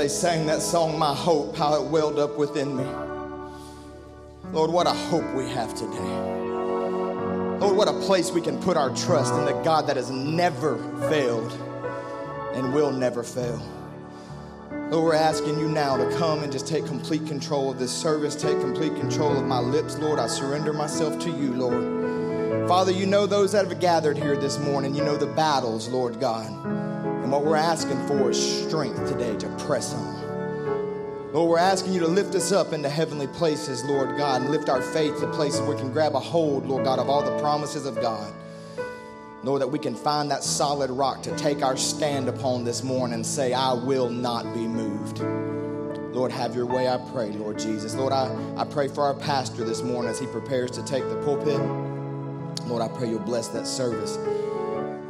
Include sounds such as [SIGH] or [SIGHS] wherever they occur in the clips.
They sang that song, My Hope, how it welled up within me. Lord, what a hope we have today. Lord, what a place we can put our trust in the God that has never failed and will never fail. Lord, we're asking you now to come and just take complete control of this service, take complete control of my lips. Lord, I surrender myself to you, Lord. Father, you know those that have gathered here this morning. You know the battles, Lord God. And what we're asking for is strength today to press on. Lord, we're asking you to lift us up into heavenly places, Lord God, and lift our faith to places where we can grab a hold, Lord God, of all the promises of God. Lord, that we can find that solid rock to take our stand upon this morning and say, I will not be moved. Lord, have your way, I pray, Lord Jesus. Lord, I, I pray for our pastor this morning as he prepares to take the pulpit. Lord, I pray you'll bless that service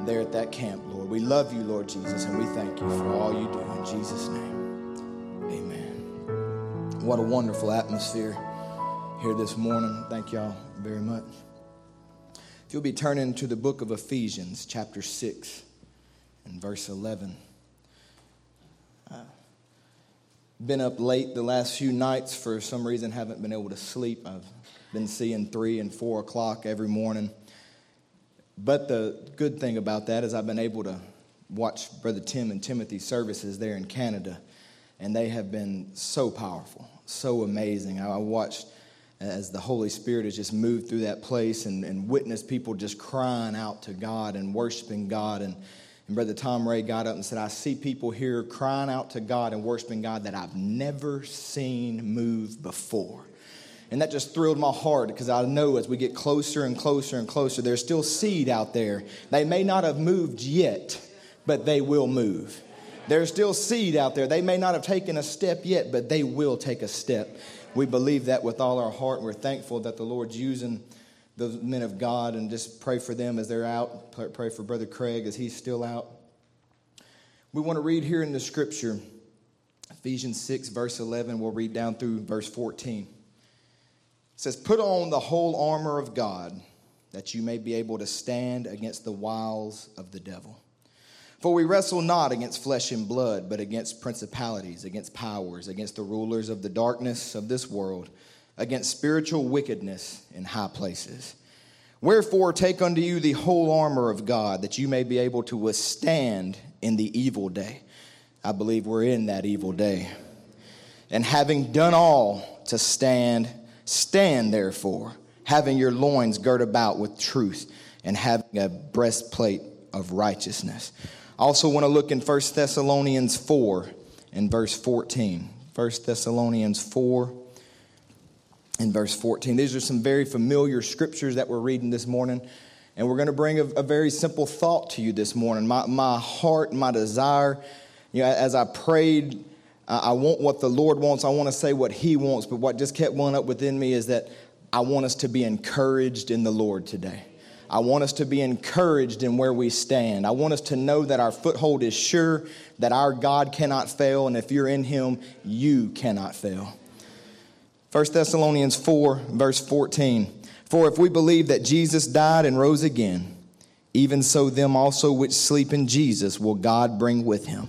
there at that camp. We love you, Lord Jesus, and we thank you for all you do. In Jesus' name, amen. What a wonderful atmosphere here this morning. Thank y'all very much. If you'll be turning to the book of Ephesians, chapter 6, and verse 11. I've been up late the last few nights. For some reason, haven't been able to sleep. I've been seeing 3 and 4 o'clock every morning. But the good thing about that is I've been able to watch Brother Tim and Timothy's services there in Canada, and they have been so powerful, so amazing. I watched as the Holy Spirit has just moved through that place and, and witnessed people just crying out to God and worshiping God. And, and Brother Tom Ray got up and said, I see people here crying out to God and worshiping God that I've never seen move before. And that just thrilled my heart because I know as we get closer and closer and closer, there's still seed out there. They may not have moved yet, but they will move. There's still seed out there. They may not have taken a step yet, but they will take a step we believe that with all our heart. We're thankful that the Lord's using those men of God and just pray for them as they're out. Pray for Brother Craig as he's still out. We want to read here in the scripture, Ephesians 6, verse 11. We'll read down through verse 14. Says, Put on the whole armor of God that you may be able to stand against the wiles of the devil. For we wrestle not against flesh and blood, but against principalities, against powers, against the rulers of the darkness of this world, against spiritual wickedness in high places. Wherefore, take unto you the whole armor of God, that you may be able to withstand in the evil day. I believe we're in that evil day. And having done all to stand, stand therefore, having your loins girt about with truth, and having a breastplate of righteousness I also want to look in 1 Thessalonians 4 and verse 14. 1 Thessalonians 4 and verse 14. These are some very familiar scriptures that we're reading this morning. And we're going to bring a, a very simple thought to you this morning. My, my heart, my desire, you know, as I prayed, I want what the Lord wants. I want to say what He wants. But what just kept one up within me is that I want us to be encouraged in the Lord today. I want us to be encouraged in where we stand. I want us to know that our foothold is sure, that our God cannot fail, and if you're in Him, you cannot fail. 1 Thessalonians 4, verse 14. For if we believe that Jesus died and rose again, even so them also which sleep in Jesus will God bring with him.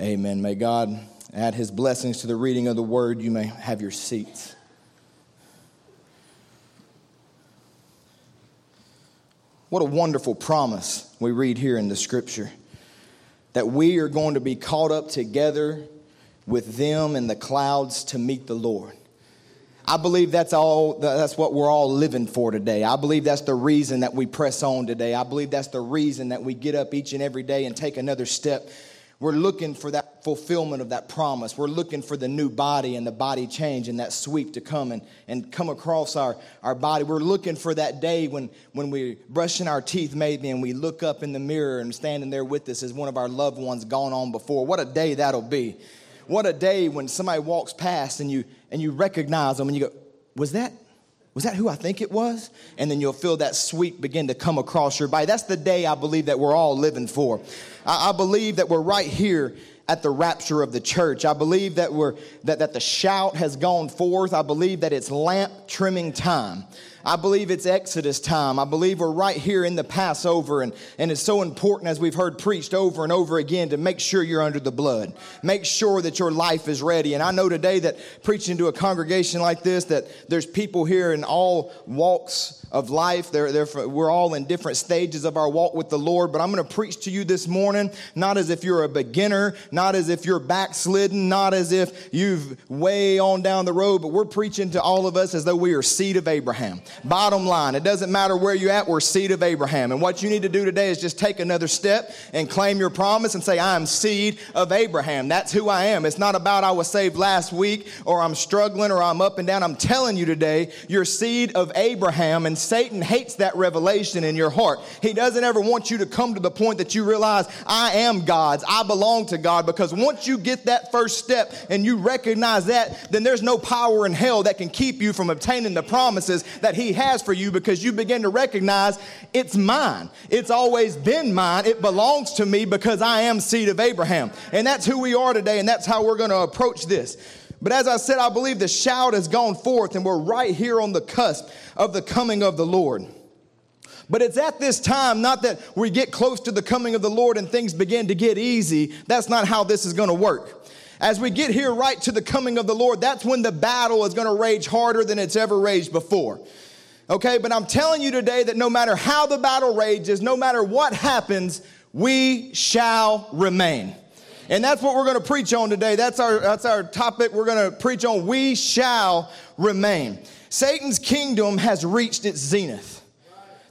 Amen. May God add his blessings to the reading of the word. You may have your seats. What a wonderful promise we read here in the scripture that we are going to be caught up together with them in the clouds to meet the Lord. I believe that's all that's what we're all living for today. I believe that's the reason that we press on today. I believe that's the reason that we get up each and every day and take another step. We're looking for that fulfillment of that promise. We're looking for the new body and the body change and that sweep to come and, and come across our, our body. We're looking for that day when, when we're brushing our teeth, maybe, and we look up in the mirror and standing there with us as one of our loved ones gone on before. What a day that'll be. What a day when somebody walks past and you, and you recognize them and you go, Was that? Was that who I think it was? And then you'll feel that sweep begin to come across your body. That's the day I believe that we're all living for. I, I believe that we're right here at the rapture of the church. I believe that we're that, that the shout has gone forth. I believe that it's lamp trimming time. I believe it's Exodus time. I believe we're right here in the Passover, and, and it's so important, as we've heard preached over and over again, to make sure you're under the blood. Make sure that your life is ready. And I know today that preaching to a congregation like this, that there's people here in all walks of life. They're, they're, we're all in different stages of our walk with the Lord, but I'm going to preach to you this morning, not as if you're a beginner, not as if you're backslidden, not as if you've way on down the road, but we're preaching to all of us as though we are seed of Abraham. Bottom line, it doesn't matter where you're at, we're seed of Abraham. And what you need to do today is just take another step and claim your promise and say, I am seed of Abraham. That's who I am. It's not about I was saved last week or I'm struggling or I'm up and down. I'm telling you today, you're seed of Abraham and Satan hates that revelation in your heart. He doesn't ever want you to come to the point that you realize, I am God's, I belong to God, because once you get that first step and you recognize that, then there's no power in hell that can keep you from obtaining the promises that He has for you because you begin to recognize it's mine. It's always been mine. It belongs to me because I am seed of Abraham. And that's who we are today, and that's how we're going to approach this. But as I said, I believe the shout has gone forth, and we're right here on the cusp of the coming of the Lord. But it's at this time, not that we get close to the coming of the Lord and things begin to get easy. That's not how this is going to work. As we get here right to the coming of the Lord, that's when the battle is going to rage harder than it's ever raged before. Okay, but I'm telling you today that no matter how the battle rages, no matter what happens, we shall remain. And that's what we're going to preach on today. That's our, that's our topic we're going to preach on. We shall remain. Satan's kingdom has reached its zenith.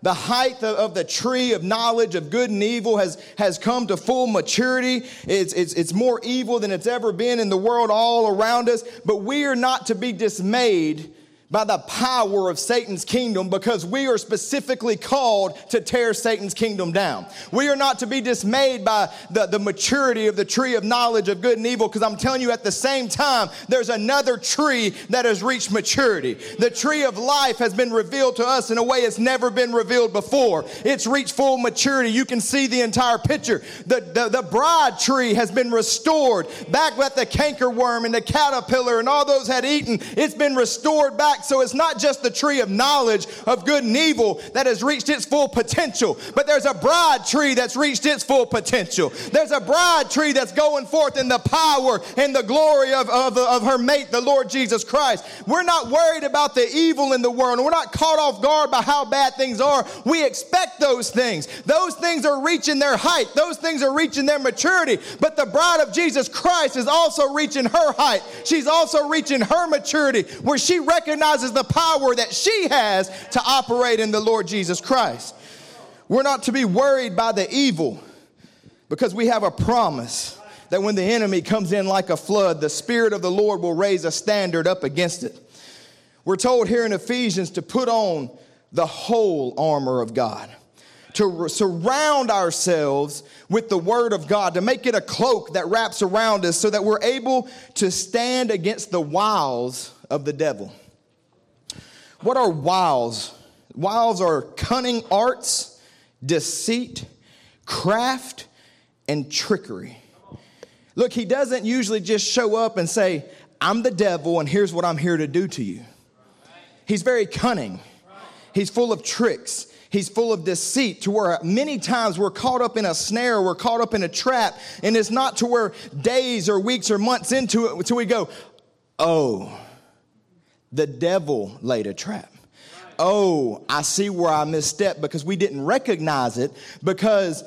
The height of the tree of knowledge of good and evil has, has come to full maturity. It's, it's, it's more evil than it's ever been in the world all around us. But we are not to be dismayed by the power of Satan's kingdom because we are specifically called to tear Satan's kingdom down. We are not to be dismayed by the, the maturity of the tree of knowledge of good and evil because I'm telling you at the same time, there's another tree that has reached maturity. The tree of life has been revealed to us in a way it's never been revealed before. It's reached full maturity. You can see the entire picture. The, the, the bride tree has been restored back with the cankerworm and the caterpillar and all those had eaten. It's been restored back so it's not just the tree of knowledge of good and evil that has reached its full potential, but there's a bride tree that's reached its full potential. There's a bride tree that's going forth in the power and the glory of, of, of her mate, the Lord Jesus Christ. We're not worried about the evil in the world. We're not caught off guard by how bad things are. We expect those things. Those things are reaching their height, those things are reaching their maturity. But the bride of Jesus Christ is also reaching her height. She's also reaching her maturity where she recognizes recognizes the power that she has to operate in the Lord Jesus Christ. We're not to be worried by the evil because we have a promise that when the enemy comes in like a flood, the Spirit of the Lord will raise a standard up against it. We're told here in Ephesians to put on the whole armor of God, to surround ourselves with the Word of God, to make it a cloak that wraps around us so that we're able to stand against the wiles of the devil. What are wiles? Wiles are cunning arts, deceit, craft, and trickery. Look, he doesn't usually just show up and say, I'm the devil and here's what I'm here to do to you. He's very cunning. He's full of tricks. He's full of deceit to where many times we're caught up in a snare, we're caught up in a trap, and it's not to where days or weeks or months into it until we go, oh, the devil laid a trap. Oh, I see where I misstepped because we didn't recognize it because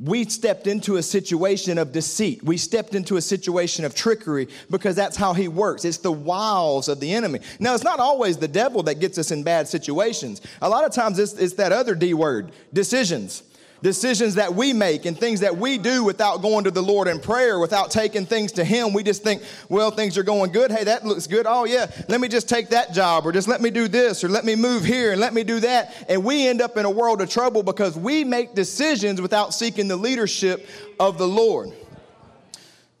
we stepped into a situation of deceit. We stepped into a situation of trickery because that's how he works. It's the wiles of the enemy. Now, it's not always the devil that gets us in bad situations. A lot of times it's, it's that other D word, decisions. Decisions that we make and things that we do without going to the Lord in prayer, without taking things to Him. We just think, well, things are going good. Hey, that looks good. Oh, yeah, let me just take that job or just let me do this or let me move here and let me do that. And we end up in a world of trouble because we make decisions without seeking the leadership of the Lord.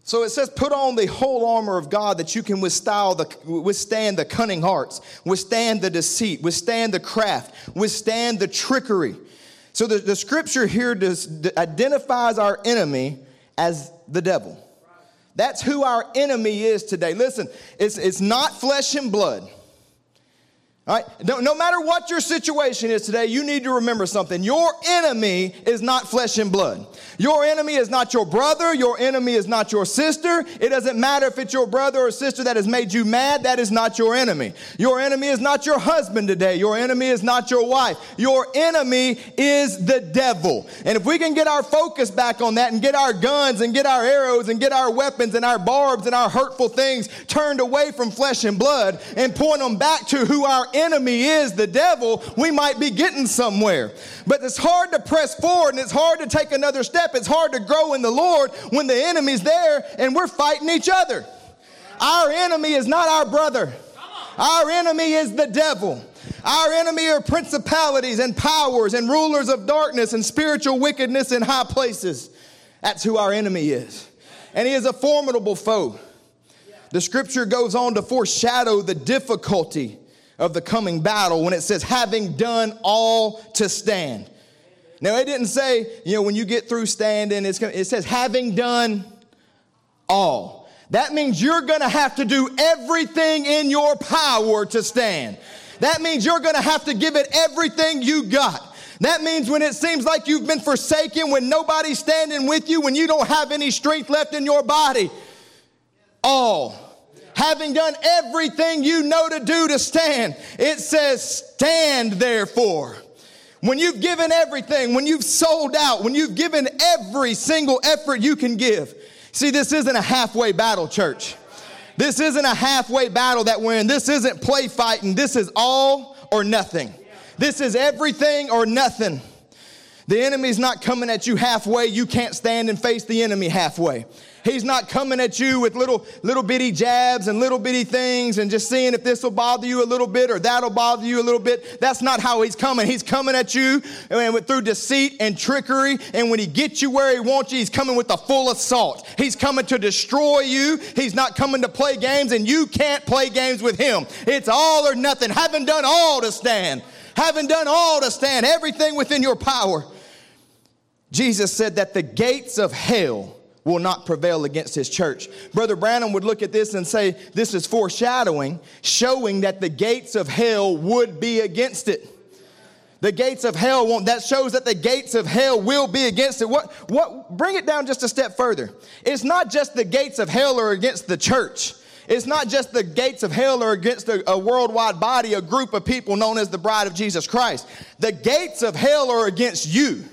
So it says, put on the whole armor of God that you can withstand the, cunning hearts, withstand the deceit, withstand the craft, withstand the trickery. So the, the scripture here does, identifies our enemy as the devil. That's who our enemy is today. Listen, it's, it's not flesh and blood. All right? No, no, matter what your situation is today, you need to remember something. Your enemy is not flesh and blood. Your enemy is not your brother. Your enemy is not your sister. It doesn't matter if it's your brother or sister that has made you mad. That is not your enemy. Your enemy is not your husband today. Your enemy is not your wife. Your enemy is the devil. And if we can get our focus back on that and get our guns and get our arrows and get our weapons and our barbs and our hurtful things turned away from flesh and blood and point them back to who our enemy is, the devil, we might be getting somewhere. But it's hard to press forward and it's hard to take another step. It's hard to grow in the Lord when the enemy's there and we're fighting each other. Our enemy is not our brother. Our enemy is the devil. Our enemy are principalities and powers and rulers of darkness and spiritual wickedness in high places. That's who our enemy is. And he is a formidable foe. The scripture goes on to foreshadow the difficulty of the coming battle when it says, having done all to stand. Now, it didn't say, you know, when you get through standing, it says, having done all. That means you're going to have to do everything in your power to stand. That means you're going to have to give it everything you got. That means when it seems like you've been forsaken, when nobody's standing with you, when you don't have any strength left in your body, all having done everything you know to do to stand, it says, stand therefore. When you've given everything, when you've sold out, when you've given every single effort you can give. See, this isn't a halfway battle, church. This isn't a halfway battle that we're in. This isn't play fighting. This is all or nothing. This is everything or nothing. The enemy's not coming at you halfway. You can't stand and face the enemy halfway. He's not coming at you with little, little bitty jabs and little bitty things and just seeing if this will bother you a little bit or that'll bother you a little bit. That's not how he's coming. He's coming at you and through deceit and trickery. And when he gets you where he wants you, he's coming with a full assault. He's coming to destroy you. He's not coming to play games and you can't play games with him. It's all or nothing. Having done all to stand. Having done all to stand. Everything within your power. Jesus said that the gates of hell will not prevail against his church. Brother Branham would look at this and say, This is foreshadowing, showing that the gates of hell would be against it. The gates of hell won't, that shows that the gates of hell will be against it. What, what, bring it down just a step further. It's not just the gates of hell are against the church. It's not just the gates of hell are against a, a worldwide body, a group of people known as the bride of Jesus Christ. The gates of hell are against you.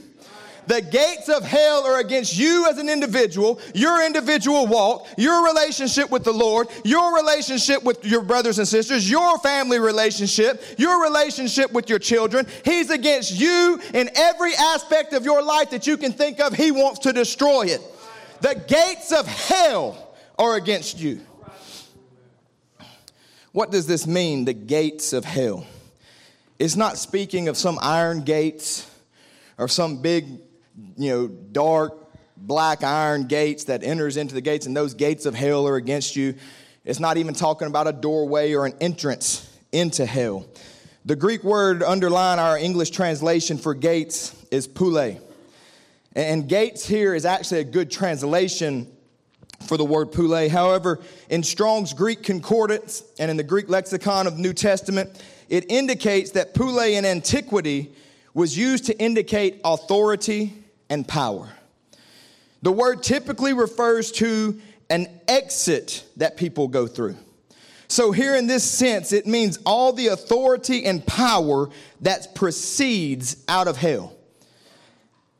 The gates of hell are against you as an individual, your individual walk, your relationship with the Lord, your relationship with your brothers and sisters, your family relationship, your relationship with your children. He's against you in every aspect of your life that you can think of. He wants to destroy it. The gates of hell are against you. What does this mean, the gates of hell? It's not speaking of some iron gates or some big you know, dark black iron gates that enters into the gates, and those gates of hell are against you. It's not even talking about a doorway or an entrance into hell. The Greek word underline our English translation for gates is pule. And gates here is actually a good translation for the word pule. However, in Strong's Greek concordance and in the Greek lexicon of New Testament, it indicates that pule in antiquity was used to indicate authority and power. The word typically refers to an exit that people go through. So, here in this sense, it means all the authority and power that proceeds out of hell.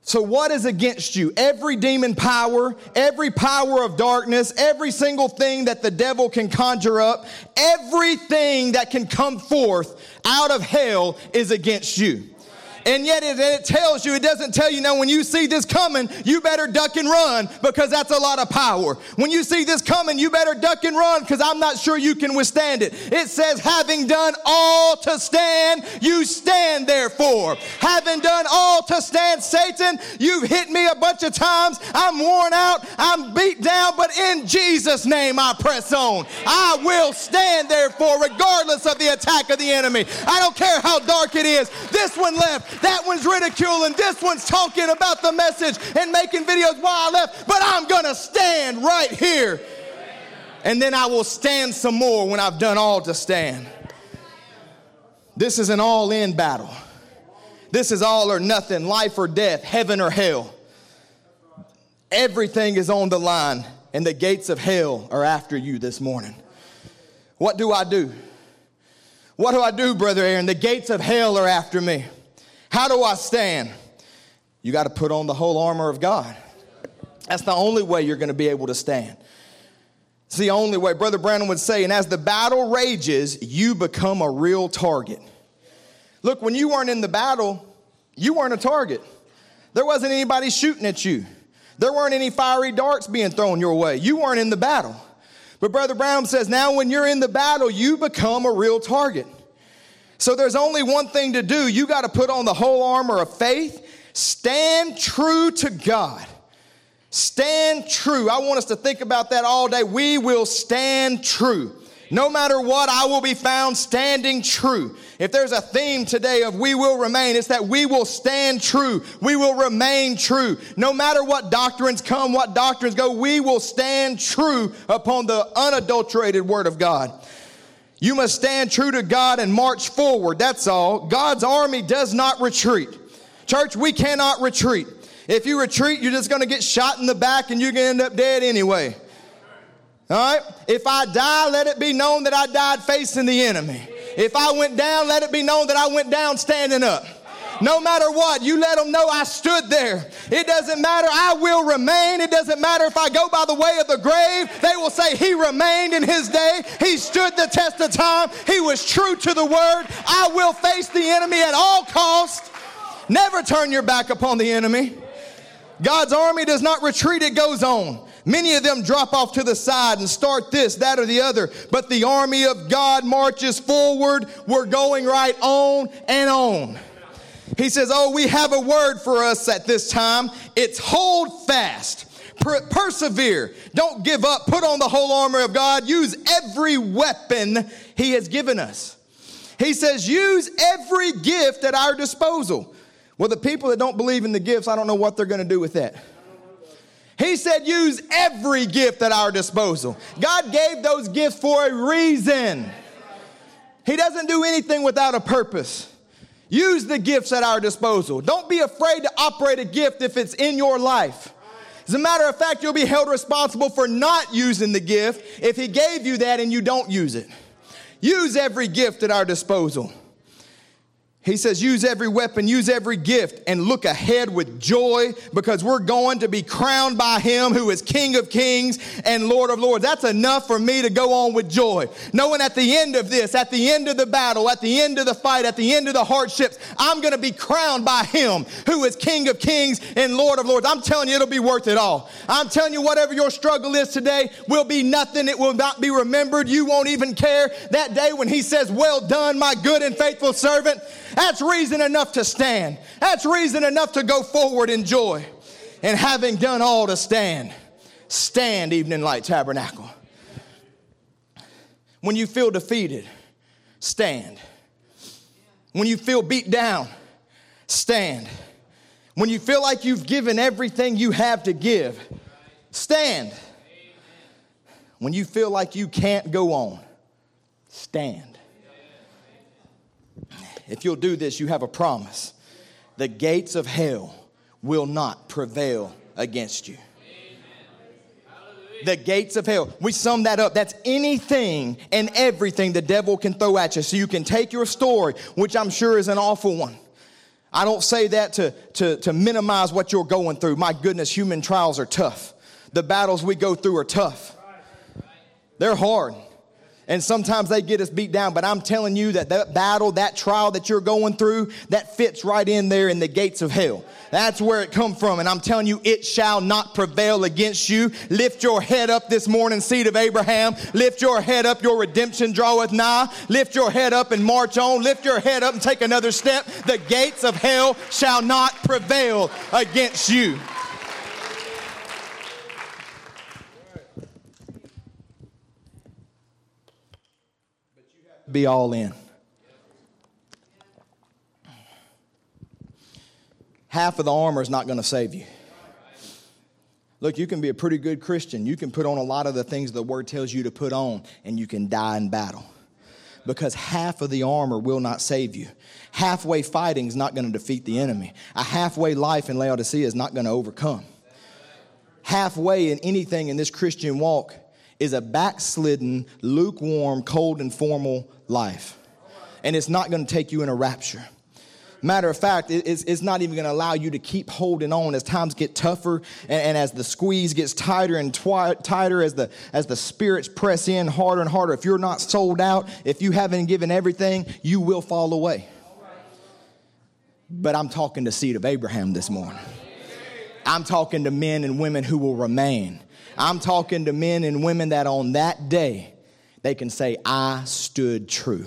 So, what is against you? Every demon power, every power of darkness, every single thing that the devil can conjure up, everything that can come forth out of hell is against you. And yet it, it, tells you, it doesn't tell you, now when you see this coming, you better duck and run because that's a lot of power. When you see this coming, you better duck and run because I'm not sure you can withstand it. It says, having done all to stand, you stand therefore. Having done all to stand, Satan, you've hit me a bunch of times. I'm worn out. I'm beat down, but in Jesus' name I press on. I will stand therefore, regardless of the attack of the enemy. I don't care how dark it is. This one left. That one's ridiculing. This one's talking about the message and making videos while I left. But I'm going to stand right here. And then I will stand some more when I've done all to stand. This is an all in battle. This is all or nothing, life or death, heaven or hell. Everything is on the line, and the gates of hell are after you this morning. What do I do? What do I do, Brother Aaron? The gates of hell are after me. How do I stand? You got to put on the whole armor of God. That's the only way you're going to be able to stand. It's the only way. Brother Branham would say, and as the battle rages, you become a real target. Look, when you weren't in the battle, you weren't a target. There wasn't anybody shooting at you. There weren't any fiery darts being thrown your way. You weren't in the battle. But Brother Brown says, now when you're in the battle, you become a real target. So there's only one thing to do. You got to put on the whole armor of faith, stand true to God. Stand true. I want us to think about that all day. We will stand true. No matter what, I will be found standing true. If there's a theme today of we will remain, it's that we will stand true. We will remain true. No matter what doctrines come, what doctrines go, we will stand true upon the unadulterated word of God. You must stand true to God and march forward. That's all. God's army does not retreat. Church, we cannot retreat. If you retreat, you're just going to get shot in the back and you're going to end up dead anyway. All right? If I die, let it be known that I died facing the enemy. If I went down, let it be known that I went down standing up. No matter what, you let them know I stood there. It doesn't matter. I will remain. It doesn't matter if I go by the way of the grave. They will say he remained in his day. He stood the test of time. He was true to the word. I will face the enemy at all costs. Never turn your back upon the enemy. God's army does not retreat, it goes on. Many of them drop off to the side and start this, that, or the other. But the army of God marches forward. We're going right on and on. He says, Oh, we have a word for us at this time. It's hold fast. Per- persevere. Don't give up. Put on the whole armor of God. Use every weapon He has given us. He says, use every gift at our disposal. Well, the people that don't believe in the gifts, I don't know what they're going to do with that. He said, use every gift at our disposal. God gave those gifts for a reason. He doesn't do anything without a purpose. Use the gifts at our disposal. Don't be afraid to operate a gift if it's in your life. As a matter of fact, you'll be held responsible for not using the gift if He gave you that and you don't use it. Use every gift at our disposal. He says, use every weapon, use every gift, and look ahead with joy because we're going to be crowned by Him who is King of Kings and Lord of Lords. That's enough for me to go on with joy. Knowing at the end of this, at the end of the battle, at the end of the fight, at the end of the hardships, I'm going to be crowned by Him who is King of Kings and Lord of Lords. I'm telling you, it'll be worth it all. I'm telling you, whatever your struggle is today will be nothing. It will not be remembered. You won't even care that day when He says, Well done, my good and faithful servant. That's reason enough to stand. That's reason enough to go forward in joy. And having done all to stand, stand, Evening Light Tabernacle. When you feel defeated, stand. When you feel beat down, stand. When you feel like you've given everything you have to give, stand. When you feel like you can't go on, stand if you'll do this, you have a promise. The gates of hell will not prevail against you. The gates of hell. We sum that up. That's anything and everything the devil can throw at you. So you can take your story, which I'm sure is an awful one. I don't say that to, to, to minimize what you're going through. My goodness, human trials are tough. The battles we go through are tough. They're hard. And sometimes they get us beat down, but I'm telling you that that battle, that trial that you're going through, that fits right in there in the gates of hell. That's where it come from. And I'm telling you, it shall not prevail against you. Lift your head up this morning, seed of Abraham. Lift your head up, your redemption draweth nigh. Lift your head up and march on. Lift your head up and take another step. The gates of hell shall not prevail against you. Be all in. Half of the armor is not going to save you. Look, you can be a pretty good Christian. You can put on a lot of the things the word tells you to put on, and you can die in battle. Because half of the armor will not save you. Halfway fighting is not going to defeat the enemy. A halfway life in Laodicea is not going to overcome. Halfway in anything in this Christian walk is a backslidden, lukewarm, cold, and formal life. And it's not going to take you in a rapture. Matter of fact, it's, not even going to allow you to keep holding on as times get tougher and, and as the squeeze gets tighter and twi- tighter, as the, as the spirits press in harder and harder. If you're not sold out, if you haven't given everything, you will fall away. But I'm talking to seed of Abraham this morning. I'm talking to men and women who will remain. I'm talking to men and women that on that day they can say, I stood true.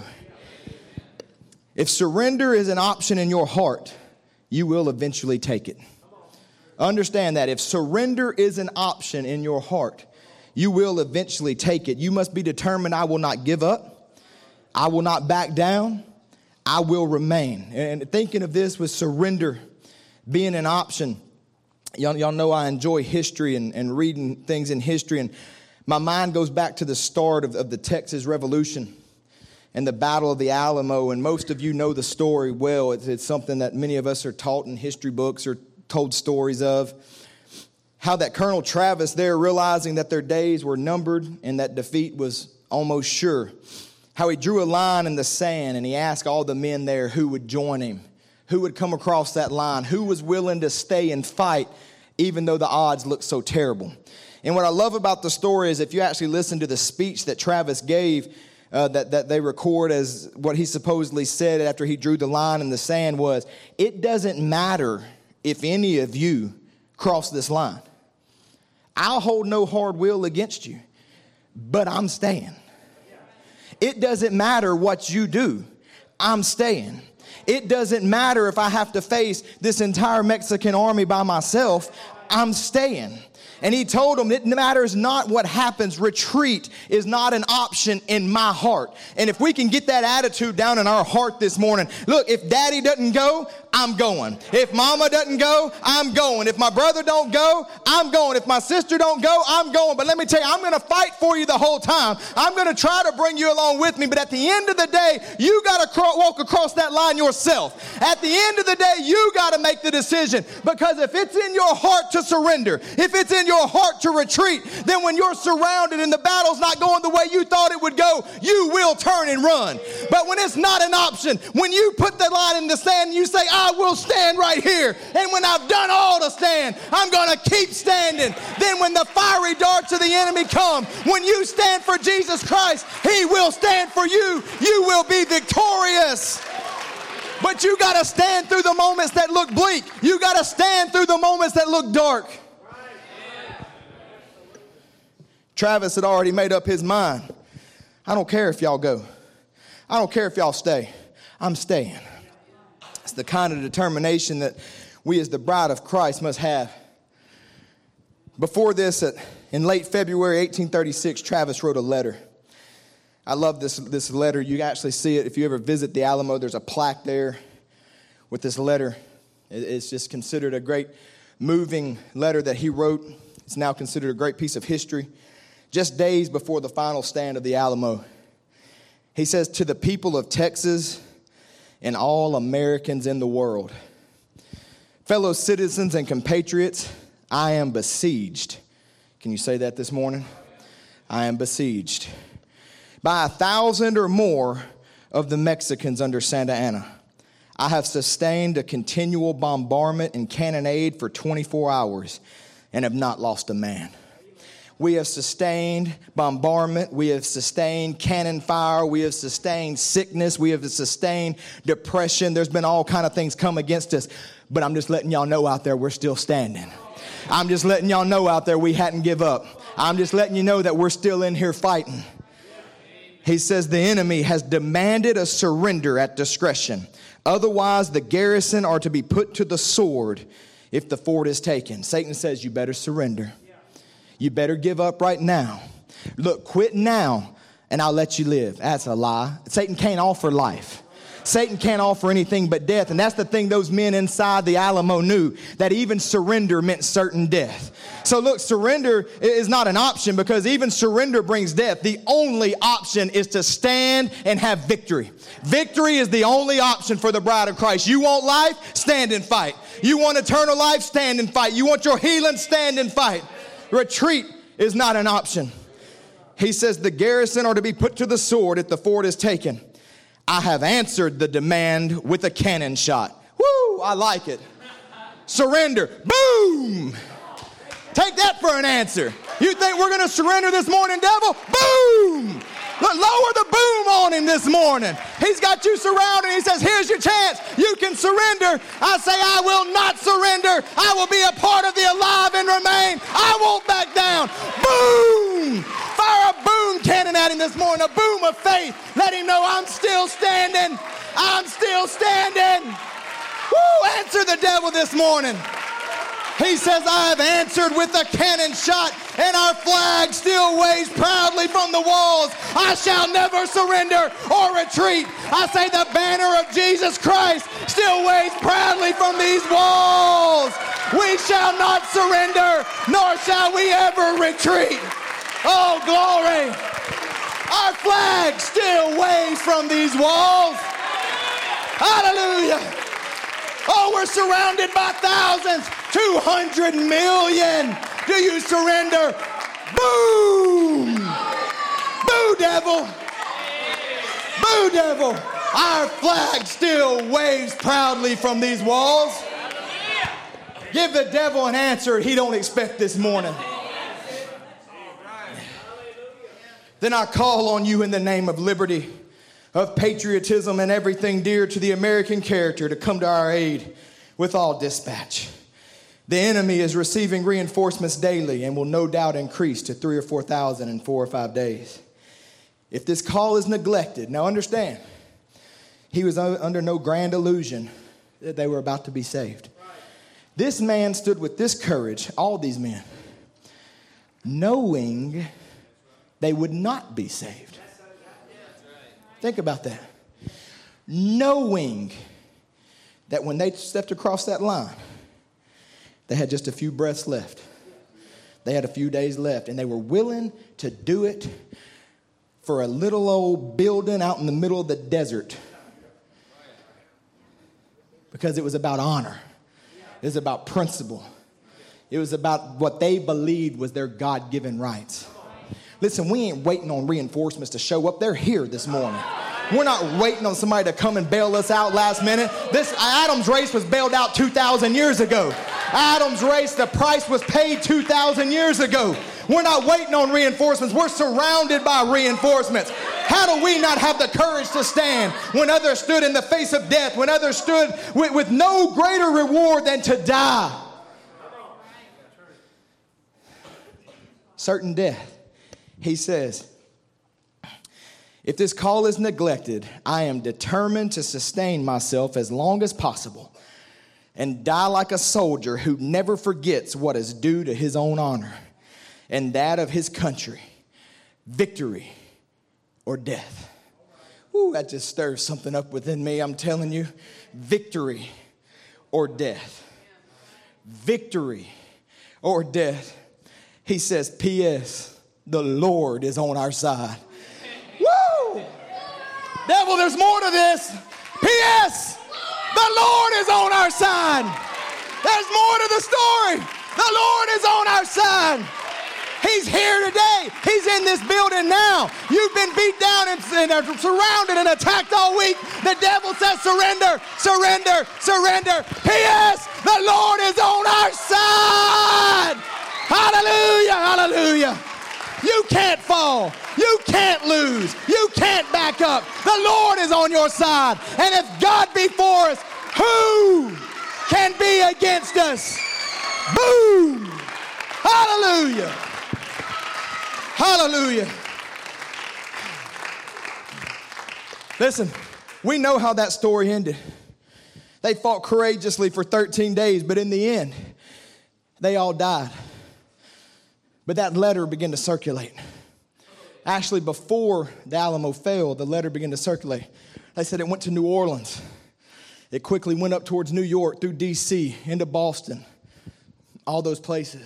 If surrender is an option in your heart, you will eventually take it. Understand that if surrender is an option in your heart, you will eventually take it. You must be determined I will not give up, I will not back down, I will remain. And thinking of this with surrender being an option, y'all, y'all know I enjoy history and, and reading things in history. And my mind goes back to the start of, of the Texas Revolution and the Battle of the Alamo. And most of you know the story well. It's, it's something that many of us are taught in history books or told stories of. How that Colonel Travis, there realizing that their days were numbered and that defeat was almost sure, how he drew a line in the sand and he asked all the men there who would join him, who would come across that line, who was willing to stay and fight even though the odds looked so terrible. And what I love about the story is if you actually listen to the speech that Travis gave, uh, that, that they record as what he supposedly said after he drew the line in the sand was, It doesn't matter if any of you cross this line. I'll hold no hard will against you, but I'm staying. It doesn't matter what you do, I'm staying. It doesn't matter if I have to face this entire Mexican army by myself, I'm staying. And he told them, it matters not what happens. Retreat is not an option in my heart. And if we can get that attitude down in our heart this morning, look, if daddy doesn't go, I'm going. If mama doesn't go, I'm going. If my brother don't go, I'm going. If my sister don't go, I'm going. But let me tell you, I'm going to fight for you the whole time. I'm going to try to bring you along with me. But at the end of the day, you got to cro- walk across that line yourself. At the end of the day, you got to make the decision. Because if it's in your heart to surrender, if it's in your heart to retreat, then when you're surrounded and the battle's not going the way you thought it would go, you will turn and run. But when it's not an option, when you put the line in the sand and you say, I will stand right here. And when I've done all to stand, I'm going to keep standing. Then when the fiery darts of the enemy come, when you stand for Jesus Christ, he will stand for you. You will be victorious. But you got to stand through the moments that look bleak. You got to stand through the moments that look dark. Travis had already made up his mind. I don't care if y'all go. I don't care if y'all stay. I'm staying. The kind of determination that we, as the bride of Christ, must have. Before this, in late February 1836, Travis wrote a letter. I love this, this letter. You actually see it if you ever visit the Alamo, there's a plaque there with this letter. It's just considered a great moving letter that he wrote. It's now considered a great piece of history. Just days before the final stand of the Alamo, he says, To the people of Texas, and all Americans in the world. Fellow citizens and compatriots, I am besieged. Can you say that this morning? I am besieged by a thousand or more of the Mexicans under Santa Anna. I have sustained a continual bombardment and cannonade for 24 hours and have not lost a man. We have sustained bombardment. We have sustained cannon fire. We have sustained sickness. We have sustained depression. There's been all kind of things come against us. But I'm just letting y'all know out there we're still standing. I'm just letting y'all know out there we hadn't give up. I'm just letting you know that we're still in here fighting. He says the enemy has demanded a surrender at discretion. Otherwise, the garrison are to be put to the sword if the fort is taken. Satan says, You better surrender. You better give up right now. Look, quit now, and I'll let you live. That's a lie. Satan can't offer life. Satan can't offer anything but death. And that's the thing those men inside the Alamo knew that even surrender meant certain death. So, look, surrender is not an option because even surrender brings death. The only option is to stand and have victory. Victory is the only option for the bride of Christ. You want life? Stand and fight. You want eternal life? Stand and fight. You want your healing? Stand and fight. Retreat is not an option. He says the garrison are to be put to the sword if the fort is taken. I have answered the demand with a cannon shot. Woo, I like it. Surrender. Boom. Take that for an answer. You think we're going to surrender this morning, devil? Boom. Lower the boom on him this morning. He's got you surrounded. He says, Here's your chance. You can surrender. I say, I will not surrender. I will be a part of the alive and remain. I won't back down. Boom fire a boom cannon at him this morning, a boom of faith. Let him know I'm still standing. I'm still standing. Woo, answer the devil this morning. He says, I have answered with a cannon shot, and our flag still waves proudly from the walls. I shall never surrender or retreat. I say, the banner of Jesus Christ still waves proudly from these walls. We shall not surrender, nor shall we ever retreat. Oh, glory. Our flag still waves from these walls. Hallelujah. Oh, we're surrounded by thousands, 200 million. Do you surrender? Boom. Boo, devil. Boo, devil. Our flag still waves proudly from these walls. Give the devil an answer he don't expect this morning. then I call on you in the name of liberty, of patriotism, and everything dear to the American character to come to our aid with all dispatch. The enemy is receiving reinforcements daily and will no doubt increase to three or 4,000 in four or five days. If this call is neglected, now understand, he was under no grand illusion that they were about to be saved. This man stood with this courage, all these men, knowing they would not be saved. Think about that. Knowing that when they stepped across that line, they had just a few breaths left. They had a few days left, and they were willing to do it for a little old building out in the middle of the desert because it was about honor, it was about principle, it was about what they believed was their God given rights. Listen, we ain't waiting on reinforcements to show up. They're here this morning. We're not waiting on somebody to come and bail us out last minute. This Adam's race was bailed out 2,000 years ago. Adam's race, the price was paid 2,000 years ago. We're not waiting on reinforcements. We're surrounded by reinforcements. How do we not have the courage to stand when others stood in the face of death, when others stood with, with no greater reward than to die? Certain death he says, If this call is neglected, I am determined to sustain myself as long as possible and die like a soldier who never forgets what is due to his own honor and that of his country victory or death. Ooh, that just stirs something up within me, I'm telling you. Victory or death. Victory or death. He says, P.S the Lord is on our side. Woo! Devil, there's more to this. P.S. The Lord is on our side. There's more to the story. The Lord is on our side. He's here today. He's in this building now. You've been beat down and, and uh, surrounded and attacked all week. The devil says, surrender, surrender, surrender. P.S. The Lord is on our side. Hallelujah, hallelujah. You can't fall. You can't lose. You can't back up. The Lord is on your side. And if God be for us, who can be against us? Boom! Hallelujah! Hallelujah! Listen, we know how that story ended. They fought courageously for 13 days, but in the end, they all died. But that letter began to circulate. Actually, before the Alamo fell, the letter began to circulate. They said it went to New Orleans. It quickly went up towards New York, through D.C., into Boston, all those places.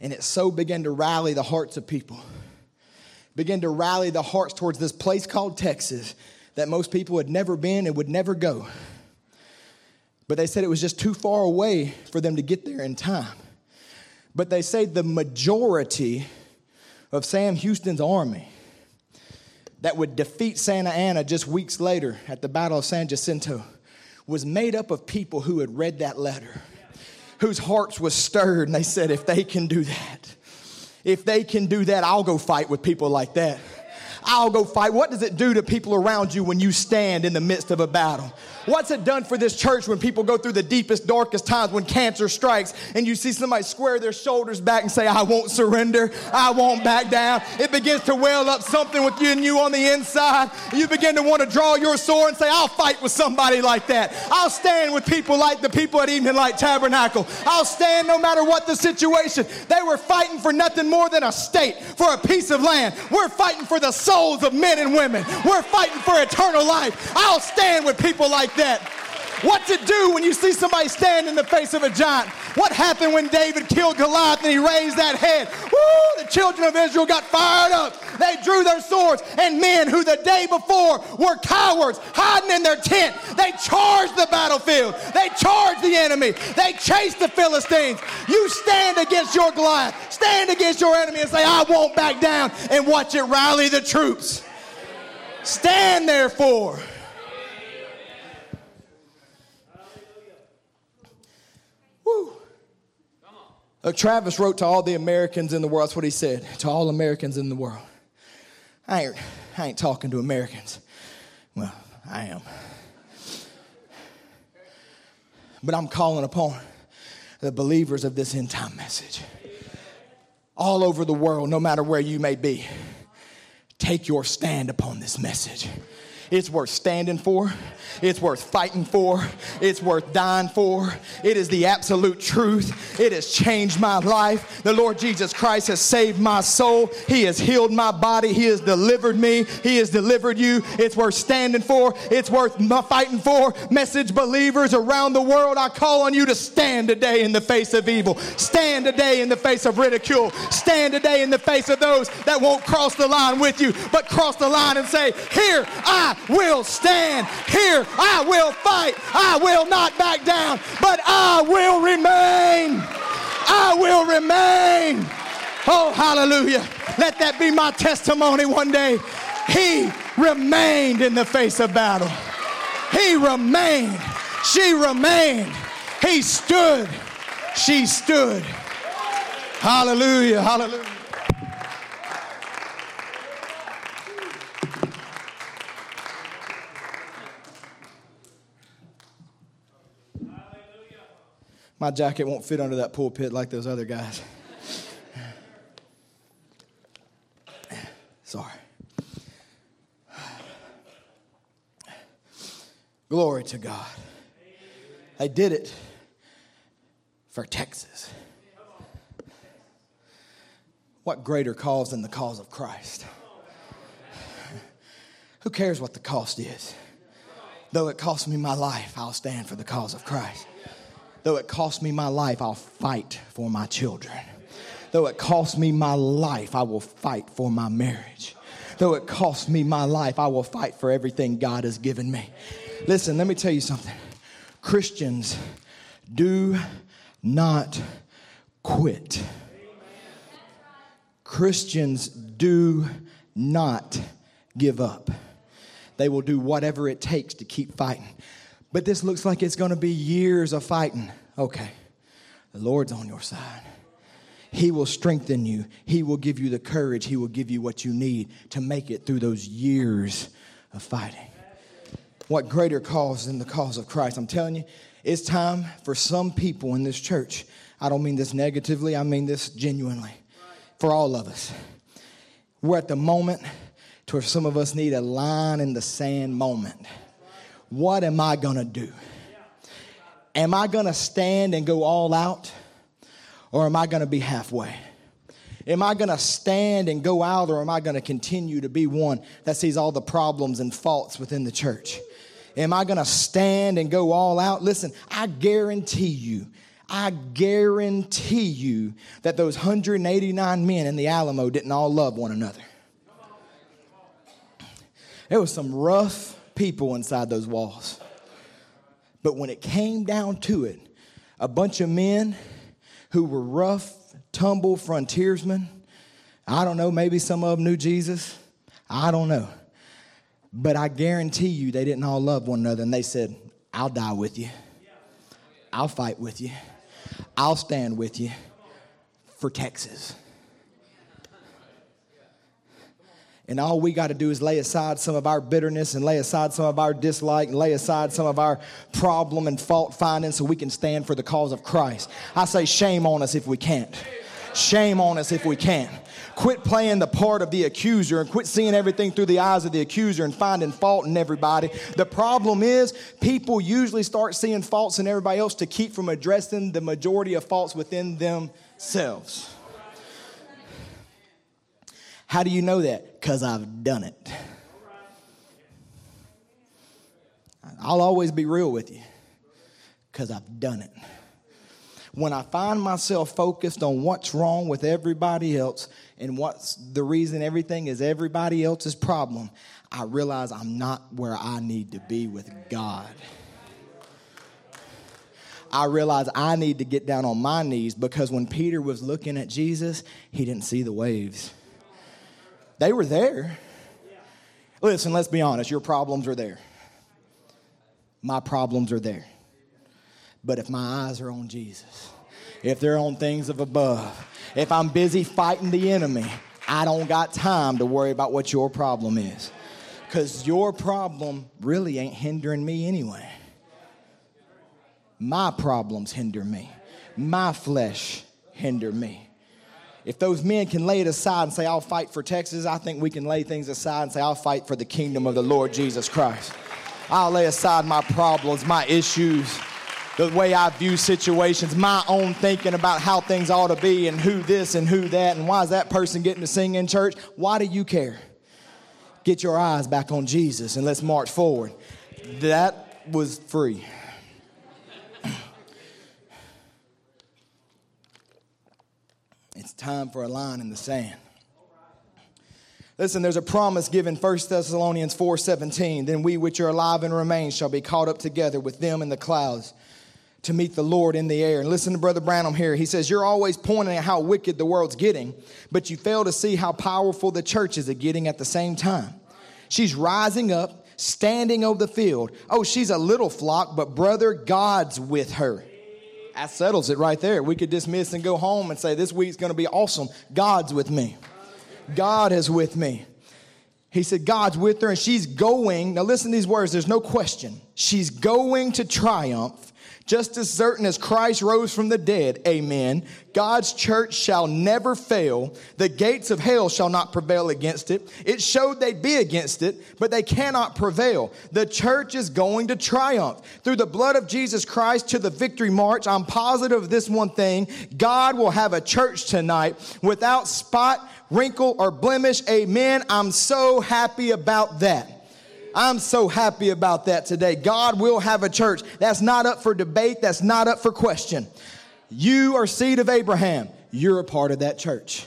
And it so began to rally the hearts of people, began to rally the hearts towards this place called Texas that most people had never been and would never go. But they said it was just too far away for them to get there in time. But they say the majority of Sam Houston's army that would defeat Santa Anna just weeks later at the Battle of San Jacinto was made up of people who had read that letter, whose hearts was stirred, and they said, if they can do that, if they can do that, I'll go fight with people like that. I'll go fight. What does it do to people around you when you stand in the midst of a battle? What's it done for this church when people go through the deepest, darkest times when cancer strikes and you see somebody square their shoulders back and say, I won't surrender, I won't back down? It begins to well up something within you on the inside. You begin to want to draw your sword and say, I'll fight with somebody like that. I'll stand with people like the people at Evening Light Tabernacle. I'll stand no matter what the situation. They were fighting for nothing more than a state, for a piece of land. We're fighting for the souls of men and women. We're fighting for eternal life. I'll stand with people like that. What to do when you see somebody stand in the face of a giant? What happened when David killed Goliath and he raised that head? Woo! The children of Israel got fired up. They drew their swords, and men who the day before were cowards hiding in their tent, they charged the battlefield. They charged the enemy. They chased the Philistines. You stand against your Goliath, stand against your enemy, and say, I won't back down, and watch it rally the troops. Stand therefore. Woo. Look, Travis wrote to all the Americans in the world. That's what he said to all Americans in the world. I ain't, I ain't talking to Americans. Well, I am. But I'm calling upon the believers of this end time message all over the world, no matter where you may be. Take your stand upon this message. It's worth standing for. It's worth fighting for. It's worth dying for. It is the absolute truth. It has changed my life. The Lord Jesus Christ has saved my soul. He has healed my body. He has delivered me. He has delivered you. It's worth standing for. It's worth fighting for. Message believers around the world, I call on you to stand today in the face of evil. Stand today in the face of ridicule. Stand today in the face of those that won't cross the line with you, but cross the line and say, Here I will stand. Here I will fight. I will not back down, but I will remain. I will remain. Oh, hallelujah. Let that be my testimony one day. He remained in the face of battle. He remained. She remained. He stood. She stood. Hallelujah. Hallelujah. My jacket won't fit under that pulpit like those other guys. Sorry. Glory to God. I did it for Texas. What greater cause than the cause of Christ? Who cares what the cost is? Though it cost me my life, I'll stand for the cause of Christ. Though it cost me my life, I'll fight for my children. Though it cost me my life, I will fight for my marriage. Though it cost me my life, I will fight for everything God has given me. Listen, let me tell you something. Christians do not quit. Christians do not give up. They will do whatever it takes to keep fighting. But this looks like it's going to be years of fighting. Okay, the Lord's on your side. He will strengthen you. He will give you the courage. He will give you what you need to make it through those years of fighting. What greater cause than the cause of Christ? I'm telling you, it's time for some people in this church. I don't mean this negatively, I mean this genuinely. For all of us. We're at the moment to where some of us need a line in the sand moment. What am I gonna do? Am I gonna stand and go all out? Or am I gonna be halfway? Am I gonna stand and go out, or am I gonna continue to be one that sees all the problems and faults within the church? Am I gonna stand and go all out? Listen, I guarantee you, I guarantee you that those 189 men in the Alamo didn't all love one another. There was some rough people inside those walls. But when it came down to it, a bunch of men who were rough, tumble frontiersmen, I don't know, maybe some of them knew Jesus. I don't know. But I guarantee you they didn't all love one another and they said, I'll die with you. I'll fight with you. I'll stand with you for Texas. And all we got to do is lay aside some of our bitterness and lay aside some of our dislike and lay aside some of our problem and fault finding so we can stand for the cause of Christ. I say, shame on us if we can't. Shame on us if we can't. Quit playing the part of the accuser and quit seeing everything through the eyes of the accuser and finding fault in everybody. The problem is, people usually start seeing faults in everybody else to keep from addressing the majority of faults within themselves. How do you know that? Because I've done it. I'll always be real with you because I've done it. When I find myself focused on what's wrong with everybody else and what's the reason everything is everybody else's problem, I realize I'm not where I need to be with God. I realize I need to get down on my knees because when Peter was looking at Jesus, he didn't see the waves. They were there. Listen, let's be honest, your problems are there. My problems are there. But if my eyes are on Jesus, if they're on things of above, if I'm busy fighting the enemy, I don't got time to worry about what your problem is. Because your problem really ain't hindering me anyway. My problems hinder me, my flesh hinder me. If those men can lay it aside and say, I'll fight for Texas, I think we can lay things aside and say, I'll fight for the kingdom of the Lord Jesus Christ. I'll lay aside my problems, my issues, the way I view situations, my own thinking about how things ought to be and who this and who that and why is that person getting to sing in church. Why do you care? Get your eyes back on Jesus and let's march forward. That was free. Time for a line in the sand. Listen, there's a promise given 1 Thessalonians 4:17, then we which are alive and remain shall be caught up together with them in the clouds to meet the Lord in the air. And listen to Brother Branham here. He says, You're always pointing at how wicked the world's getting, but you fail to see how powerful the churches are getting at the same time. She's rising up, standing over the field. Oh, she's a little flock, but brother, God's with her. That settles it right there. We could dismiss and go home and say, This week's going to be awesome. God's with me. God is with me. He said, God's with her, and she's going. Now, listen to these words. There's no question. She's going to triumph just as certain as Christ rose from the dead, amen, God's church shall never fail. The gates of hell shall not prevail against it. It showed they'd be against it, but they cannot prevail. The church is going to triumph. Through the blood of Jesus Christ to the victory march, I'm positive of this one thing God will have a church tonight without spot, wrinkle, or blemish. Amen. I'm so happy about that. I'm so happy about that today. God will have a church. That's not up for debate, that's not up for question. You are seed of Abraham. You're a part of that church.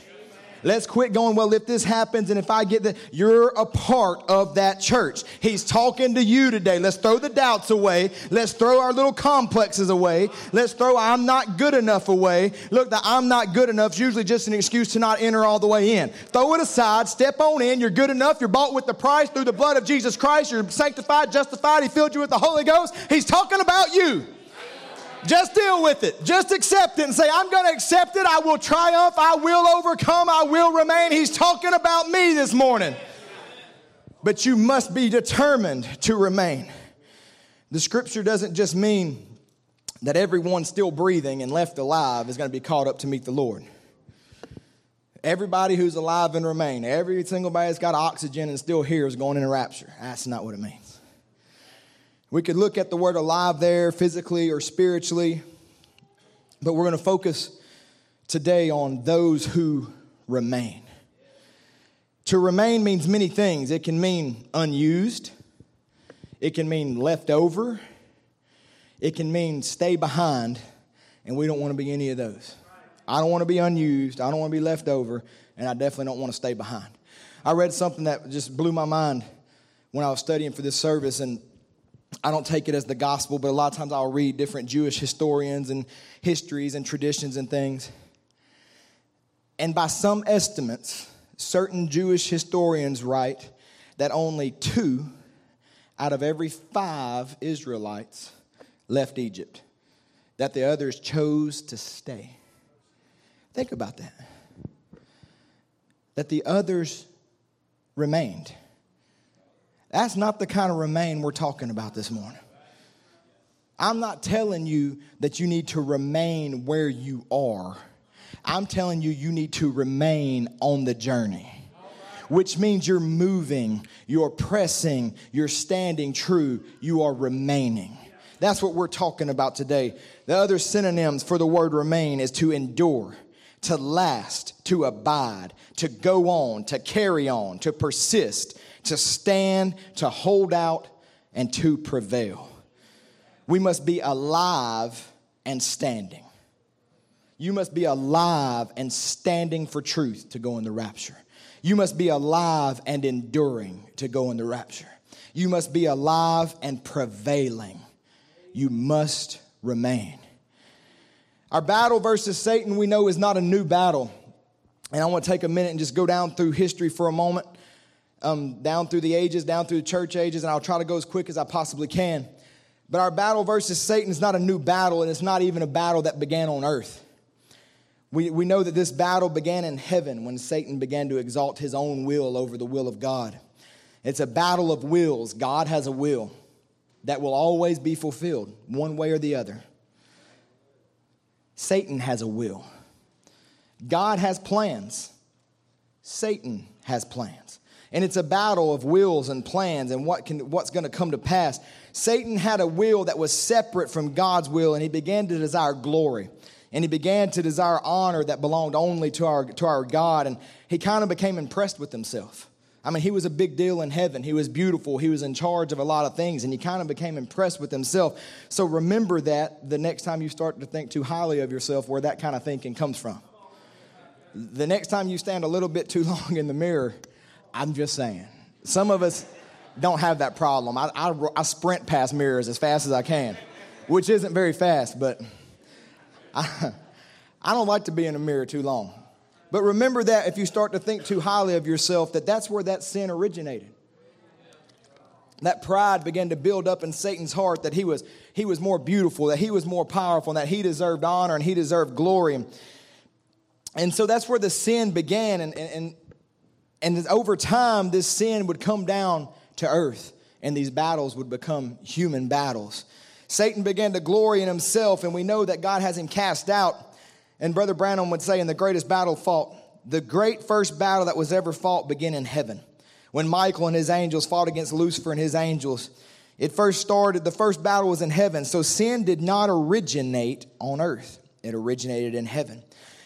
Let's quit going, well, if this happens and if I get that, you're a part of that church. He's talking to you today. Let's throw the doubts away. Let's throw our little complexes away. Let's throw I'm not good enough away. Look, the I'm not good enough is usually just an excuse to not enter all the way in. Throw it aside, step on in. You're good enough. You're bought with the price through the blood of Jesus Christ. You're sanctified, justified. He filled you with the Holy Ghost. He's talking about you. Just deal with it. Just accept it and say, I'm going to accept it. I will triumph. I will overcome. I will remain. He's talking about me this morning. But you must be determined to remain. The scripture doesn't just mean that everyone still breathing and left alive is going to be caught up to meet the Lord. Everybody who's alive and remain, every single body that's got oxygen and still here is going in a rapture. That's not what it means. We could look at the word alive there, physically or spiritually, but we're going to focus today on those who remain. To remain means many things. It can mean unused, it can mean left over, it can mean stay behind, and we don't want to be any of those. I don't want to be unused, I don't want to be left over, and I definitely don't want to stay behind. I read something that just blew my mind when I was studying for this service, and I don't take it as the gospel, but a lot of times I'll read different Jewish historians and histories and traditions and things. And by some estimates, certain Jewish historians write that only two out of every five Israelites left Egypt, that the others chose to stay. Think about that. That the others remained. That's not the kind of remain we're talking about this morning. I'm not telling you that you need to remain where you are. I'm telling you, you need to remain on the journey, which means you're moving, you're pressing, you're standing true, you are remaining. That's what we're talking about today. The other synonyms for the word remain is to endure, to last, to abide, to go on, to carry on, to persist, to stand, to hold out, and to prevail. We must be alive and standing. You must be alive and standing for truth to go in the rapture. You must be alive and enduring to go in the rapture. You must be alive and prevailing. You must remain. Our battle versus Satan, we know, is not a new battle. And I want to take a minute and just go down through history for a moment um, down through the ages, down through the church ages, and I'll try to go as quick as I possibly can. But our battle versus Satan is not a new battle, and it's not even a battle that began on earth. We, we know that this battle began in heaven when Satan began to exalt his own will over the will of God. It's a battle of wills. God has a will that will always be fulfilled, one way or the other. Satan has a will. God has plans. Satan has plans and it's a battle of wills and plans and what can, what's going to come to pass. Satan had a will that was separate from God's will, and he began to desire glory. And he began to desire honor that belonged only to our, to our God. And he kind of became impressed with himself. I mean, he was a big deal in heaven. He was beautiful. He was in charge of a lot of things, and he kind of became impressed with himself. So remember that the next time you start to think too highly of yourself, where that kind of thinking comes from. The next time you stand a little bit too [LAUGHS] long in the mirror, I'm just saying. Some of us don't have that problem. I, I, I, sprint past mirrors as fast as I can, which isn't very fast, but [LAUGHS] I, I don't like to be in a mirror too long. But remember that if you start to think too highly of yourself, that that's where that sin originated. That pride began to build up in Satan's heart that he was, he was more beautiful, that he was more powerful, and that he deserved honor and he deserved glory. And so that's where the sin began. And, and, and over time, this sin would come down to earth, and these battles would become human battles. Satan began to glory in himself, and we know that God has him cast out. And Brother Branham would say, in the greatest battle fought, the great first battle that was ever fought began in heaven. When Michael and his angels fought against Lucifer and his angels, it first started, the first battle was in heaven. So sin did not originate on earth, it originated in heaven.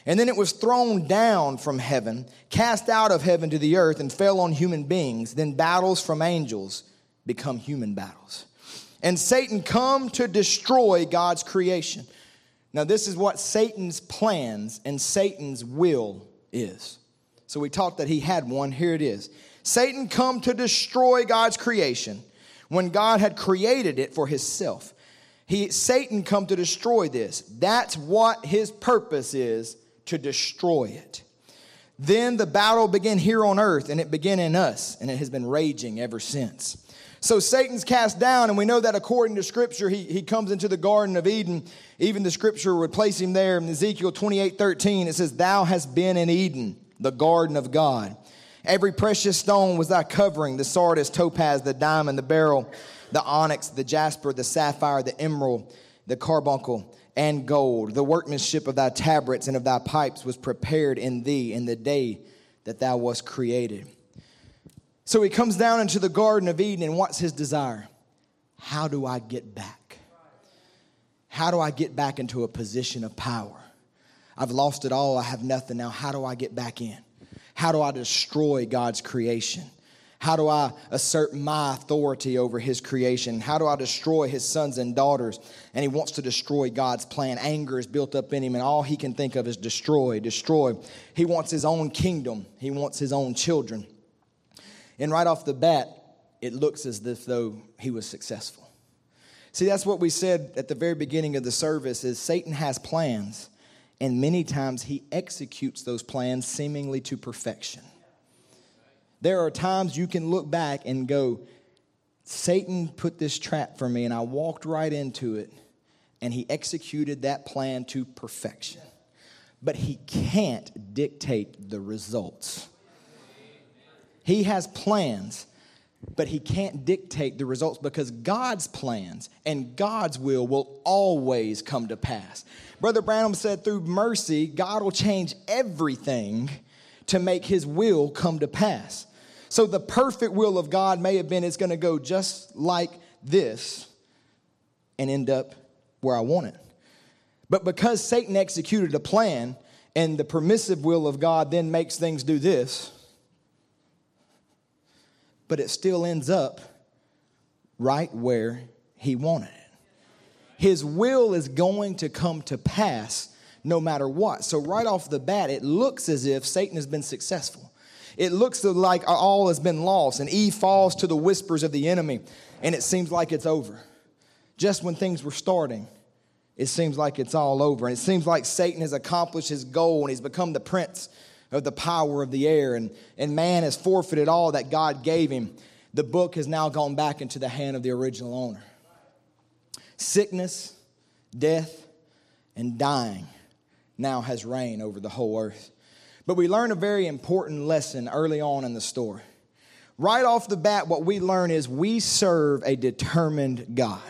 And then it was thrown down from heaven, cast out of heaven to the earth, and fell on human beings. Then battles from angels become human battles. And Satan come to destroy God's creation. Now, this is what Satan's plans and Satan's will is. So we talked that he had one. Here it is. Satan come to destroy God's creation when God had created it for himself. He, Satan come to destroy this. That's what his purpose is to destroy it. Then the battle began here on earth, and it began in us, and it has been raging ever since. So Satan's cast down, and we know that according to Scripture, he, he comes into the Garden of Eden. Even the Scripture would place him there in Ezekiel 28 13. It says, Thou hast been in Eden, the garden of God. Every precious stone was thy covering the sardius, topaz, the diamond, the beryl, the onyx, the jasper, the sapphire, the emerald, the carbuncle, and gold. The workmanship of thy tabrets and of thy pipes was prepared in thee in the day that thou wast created. So he comes down into the Garden of Eden, and what's his desire? How do I get back? How do I get back into a position of power? I've lost it all. I have nothing now. How do I get back in? How do I destroy God's creation? How do I assert my authority over his creation? How do I destroy his sons and daughters? And he wants to destroy God's plan. Anger is built up in him, and all he can think of is destroy, destroy. He wants his own kingdom, he wants his own children. And right off the bat, it looks as if though he was successful. See, that's what we said at the very beginning of the service is Satan has plans and many times he executes those plans seemingly to perfection. There are times you can look back and go, Satan put this trap for me, and I walked right into it, and he executed that plan to perfection. But he can't dictate the results. He has plans, but he can't dictate the results because God's plans and God's will will always come to pass. Brother Branham said, through mercy, God will change everything to make his will come to pass. So the perfect will of God may have been it's going to go just like this and end up where I want it. But because Satan executed a plan and the permissive will of God then makes things do this, but it still ends up right where he wanted it. His will is going to come to pass no matter what. So, right off the bat, it looks as if Satan has been successful. It looks like all has been lost, and Eve falls to the whispers of the enemy, and it seems like it's over. Just when things were starting, it seems like it's all over. And it seems like Satan has accomplished his goal and he's become the prince of the power of the air, and, and man has forfeited all that God gave him. The book has now gone back into the hand of the original owner. Sickness, death, and dying now has reigned over the whole earth. But we learn a very important lesson early on in the story. Right off the bat, what we learn is we serve a determined God.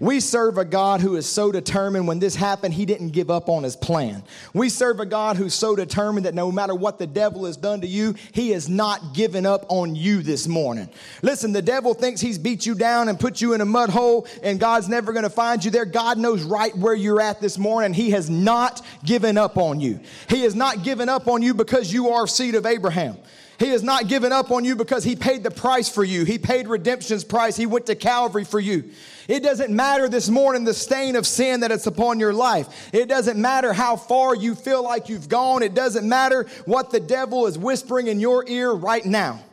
We serve a God who is so determined when this happened, he didn't give up on his plan. We serve a God who's so determined that no matter what the devil has done to you, he has not given up on you this morning. Listen, the devil thinks he's beat you down and put you in a mud hole and God's never going to find you there. God knows right where you're at this morning. He has not given up on you. He has not given up on you because you are seed of Abraham. He has not given up on you because he paid the price for you. He paid redemption's price. He went to Calvary for you. It doesn't matter this morning the stain of sin that it's upon your life. It doesn't matter how far you feel like you've gone. It doesn't matter what the devil is whispering in your ear right now.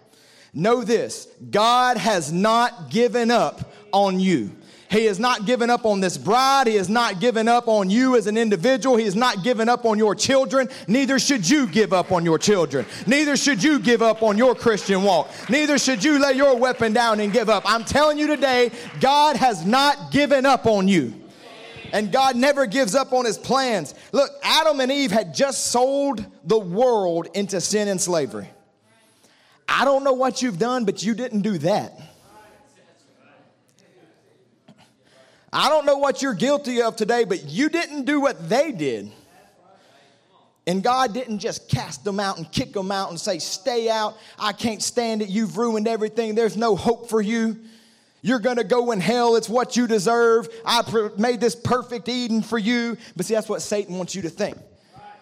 Know this God has not given up on you. He has not given up on this bride. He has not given up on you as an individual. He has not given up on your children. Neither should you give up on your children. Neither should you give up on your Christian walk. Neither should you lay your weapon down and give up. I'm telling you today, God has not given up on you. And God never gives up on his plans. Look, Adam and Eve had just sold the world into sin and slavery. I don't know what you've done, but you didn't do that. I don't know what you're guilty of today, but you didn't do what they did. And God didn't just cast them out and kick them out and say, Stay out. I can't stand it. You've ruined everything. There's no hope for you. You're going to go in hell. It's what you deserve. I made this perfect Eden for you. But see, that's what Satan wants you to think.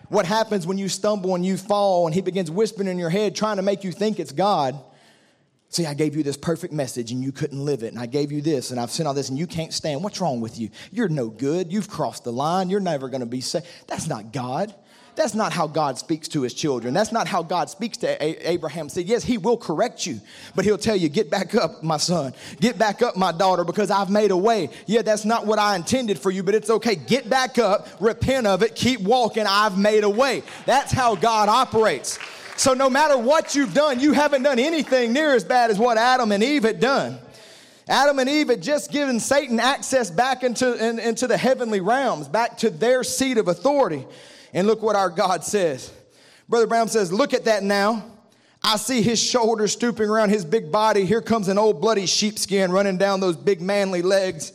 What happens when you stumble and you fall and he begins whispering in your head, trying to make you think it's God? See, I gave you this perfect message and you couldn't live it. And I gave you this and I've sent all this and you can't stand. What's wrong with you? You're no good. You've crossed the line. You're never going to be saved. That's not God. That's not how God speaks to his children. That's not how God speaks to a- Abraham. Said, yes, he will correct you, but he'll tell you, get back up, my son. Get back up, my daughter, because I've made a way. Yeah, that's not what I intended for you, but it's okay. Get back up, repent of it, keep walking. I've made a way. That's how God operates. So no matter what you've done, you haven't done anything near as bad as what Adam and Eve had done. Adam and Eve had just given Satan access back into, in, into the heavenly realms, back to their seat of authority. And look what our God says. Brother Branham says, Look at that now. I see his shoulders stooping around his big body. Here comes an old bloody sheepskin running down those big manly legs.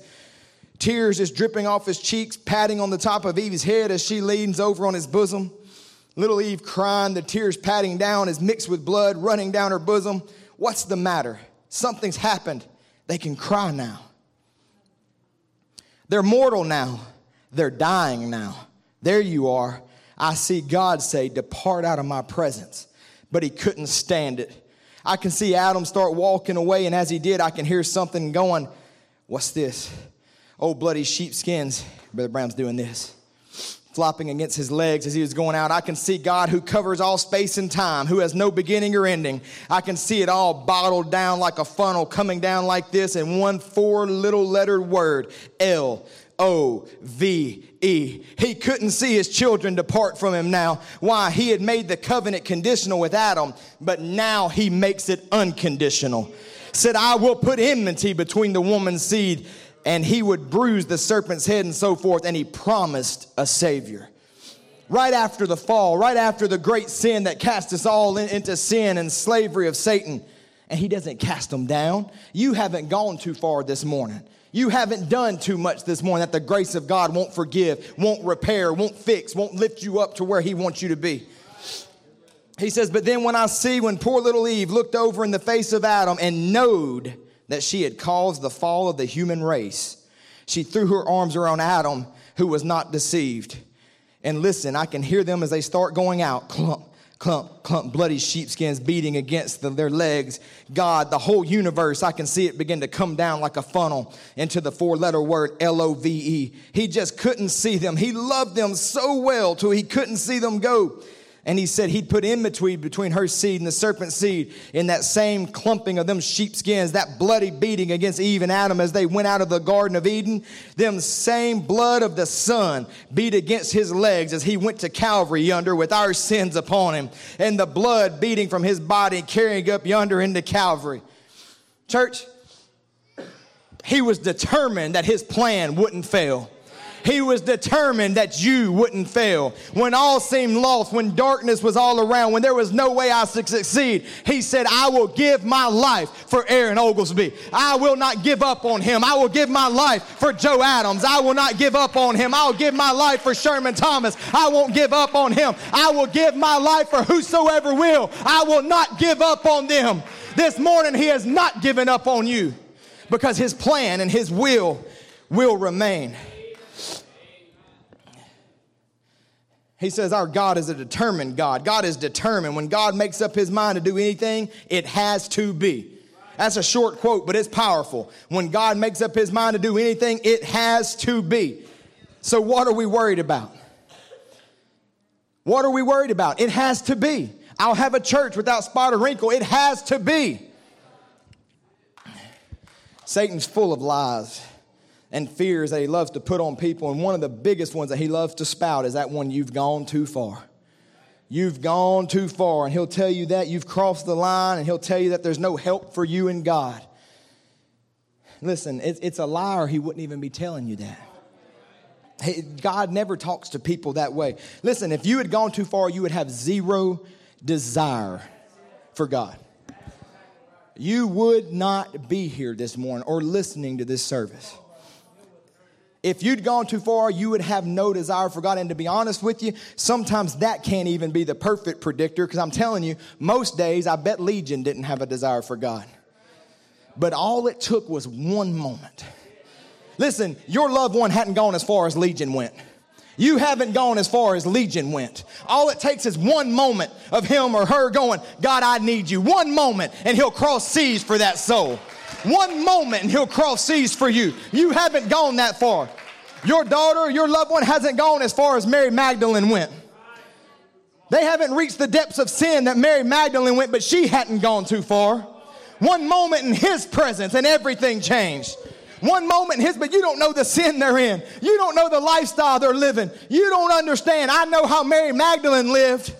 Tears just dripping off his cheeks, patting on the top of Eve's head as she leans over on his bosom. Little Eve crying, the tears patting down is mixed with blood running down her bosom. What's the matter? Something's happened. They can cry now. They're mortal now. They're dying now. There you are. I see God say, Depart out of my presence. But he couldn't stand it. I can see Adam start walking away, and as he did, I can hear something going, What's this? Oh, bloody sheepskins. Brother Branham's doing this flopping against his legs as he was going out. I can see God who covers all space and time, who has no beginning or ending. I can see it all bottled down like a funnel coming down like this in one four little lettered word L. O V E. He couldn't see his children depart from him now. Why? He had made the covenant conditional with Adam, but now he makes it unconditional. Said, I will put enmity between the woman's seed and he would bruise the serpent's head and so forth, and he promised a Savior. Right after the fall, right after the great sin that cast us all in, into sin and slavery of Satan, and he doesn't cast them down. You haven't gone too far this morning. You haven't done too much this morning that the grace of God won't forgive, won't repair, won't fix, won't lift you up to where he wants you to be. He says, But then when I see when poor little Eve looked over in the face of Adam and knowed that she had caused the fall of the human race. She threw her arms around Adam, who was not deceived. And listen, I can hear them as they start going out clump, clump, clump, bloody sheepskins beating against the, their legs. God, the whole universe, I can see it begin to come down like a funnel into the four letter word L O V E. He just couldn't see them. He loved them so well till he couldn't see them go. And he said he'd put enmity between her seed and the serpent's seed in that same clumping of them sheepskins, that bloody beating against Eve and Adam as they went out of the Garden of Eden. Them same blood of the Son beat against his legs as he went to Calvary yonder with our sins upon him. And the blood beating from his body carrying up yonder into Calvary. Church, he was determined that his plan wouldn't fail. He was determined that you wouldn't fail. When all seemed lost, when darkness was all around, when there was no way I could succeed, he said, I will give my life for Aaron Oglesby. I will not give up on him. I will give my life for Joe Adams. I will not give up on him. I'll give my life for Sherman Thomas. I won't give up on him. I will give my life for whosoever will. I will not give up on them. This morning, he has not given up on you because his plan and his will will remain. He says, Our God is a determined God. God is determined. When God makes up his mind to do anything, it has to be. That's a short quote, but it's powerful. When God makes up his mind to do anything, it has to be. So, what are we worried about? What are we worried about? It has to be. I'll have a church without spot or wrinkle. It has to be. Satan's full of lies and fears that he loves to put on people. And one of the biggest ones that he loves to spout is that one you've gone too far. You've gone too far. And he'll tell you that you've crossed the line, and he'll tell you that there's no help for you in God. Listen, it's a liar. He wouldn't even be telling you that. God never talks to people that way. Listen, if you had gone too far, you would have zero desire for God. You would not be here this morning or listening to this service. If you'd gone too far, you would have no desire for God. And to be honest with you, sometimes that can't even be the perfect predictor because I'm telling you, most days I bet Legion didn't have a desire for God. But all it took was one moment. Listen, your loved one hadn't gone as far as Legion went. You haven't gone as far as Legion went. All it takes is one moment of him or her going, God, I need you. One moment, and he'll cross seas for that soul. One moment and he'll cross seas for you. You haven't gone that far. Your daughter, your loved one hasn't gone as far as Mary Magdalene went. They haven't reached the depths of sin that Mary Magdalene went, but she hadn't gone too far. One moment in his presence and everything changed. One moment in his, but you don't know the sin they're in. You don't know the lifestyle they're living. You don't understand. I know how Mary Magdalene lived.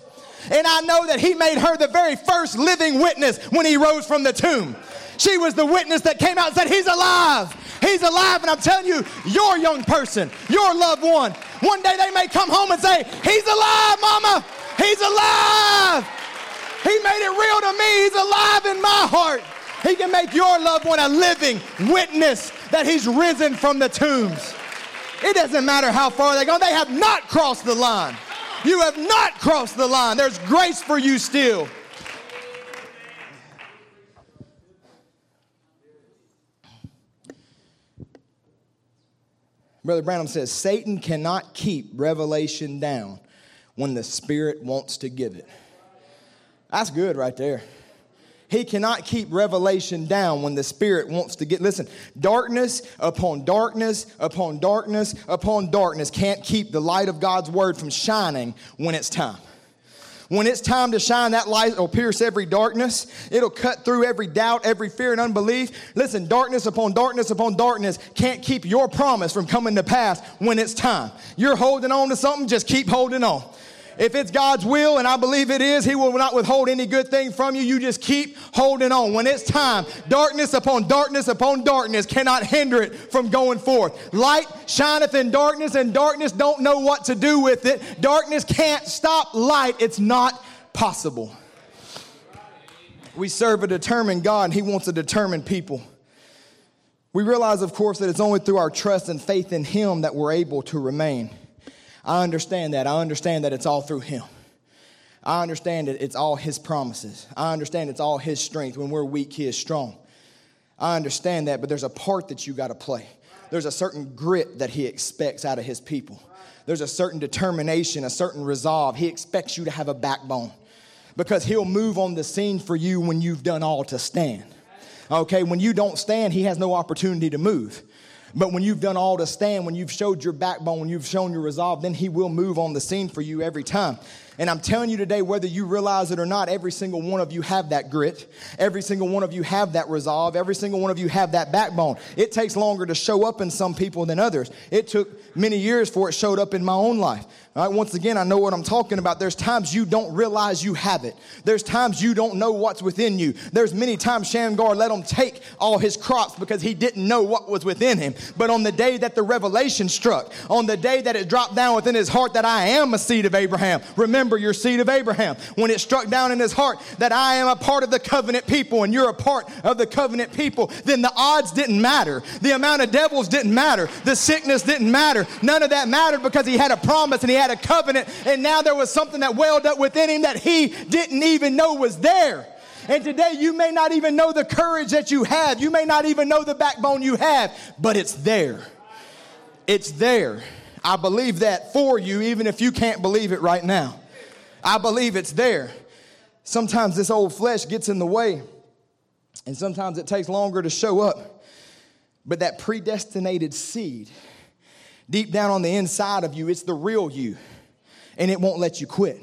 And I know that he made her the very first living witness when he rose from the tomb. She was the witness that came out and said, He's alive. He's alive. And I'm telling you, your young person, your loved one, one day they may come home and say, He's alive, mama. He's alive. He made it real to me. He's alive in my heart. He can make your loved one a living witness that he's risen from the tombs. It doesn't matter how far they go, they have not crossed the line. You have not crossed the line. There's grace for you still. Brother Branham says Satan cannot keep revelation down when the Spirit wants to give it. That's good right there. He cannot keep revelation down when the Spirit wants to get. Listen, darkness upon darkness upon darkness upon darkness can't keep the light of God's word from shining when it's time. When it's time to shine, that light will pierce every darkness. It'll cut through every doubt, every fear and unbelief. Listen, darkness upon darkness upon darkness can't keep your promise from coming to pass when it's time. You're holding on to something, just keep holding on. If it's God's will, and I believe it is, He will not withhold any good thing from you. You just keep holding on. When it's time, darkness upon darkness upon darkness cannot hinder it from going forth. Light shineth in darkness, and darkness don't know what to do with it. Darkness can't stop light. It's not possible. We serve a determined God, and He wants a determined people. We realize, of course, that it's only through our trust and faith in Him that we're able to remain. I understand that. I understand that it's all through Him. I understand that it's all His promises. I understand it's all His strength. When we're weak, He is strong. I understand that, but there's a part that you got to play. There's a certain grit that He expects out of His people. There's a certain determination, a certain resolve. He expects you to have a backbone because He'll move on the scene for you when you've done all to stand. Okay, when you don't stand, He has no opportunity to move. But when you've done all to stand, when you've showed your backbone, when you've shown your resolve, then He will move on the scene for you every time. And I'm telling you today, whether you realize it or not, every single one of you have that grit. Every single one of you have that resolve. Every single one of you have that backbone. It takes longer to show up in some people than others. It took many years for it showed up in my own life. All right, once again, I know what I'm talking about. There's times you don't realize you have it. There's times you don't know what's within you. There's many times Shamgar let him take all his crops because he didn't know what was within him. But on the day that the revelation struck, on the day that it dropped down within his heart that I am a seed of Abraham, remember your seed of Abraham. When it struck down in his heart that I am a part of the covenant people and you're a part of the covenant people, then the odds didn't matter. The amount of devils didn't matter. The sickness didn't matter. None of that mattered because he had a promise and he had a covenant, and now there was something that welled up within him that he didn't even know was there. And today you may not even know the courage that you have. You may not even know the backbone you have, but it's there. It's there. I believe that for you, even if you can't believe it right now. I believe it's there. Sometimes this old flesh gets in the way, and sometimes it takes longer to show up. But that predestinated seed, deep down on the inside of you, it's the real you and it won't let you quit.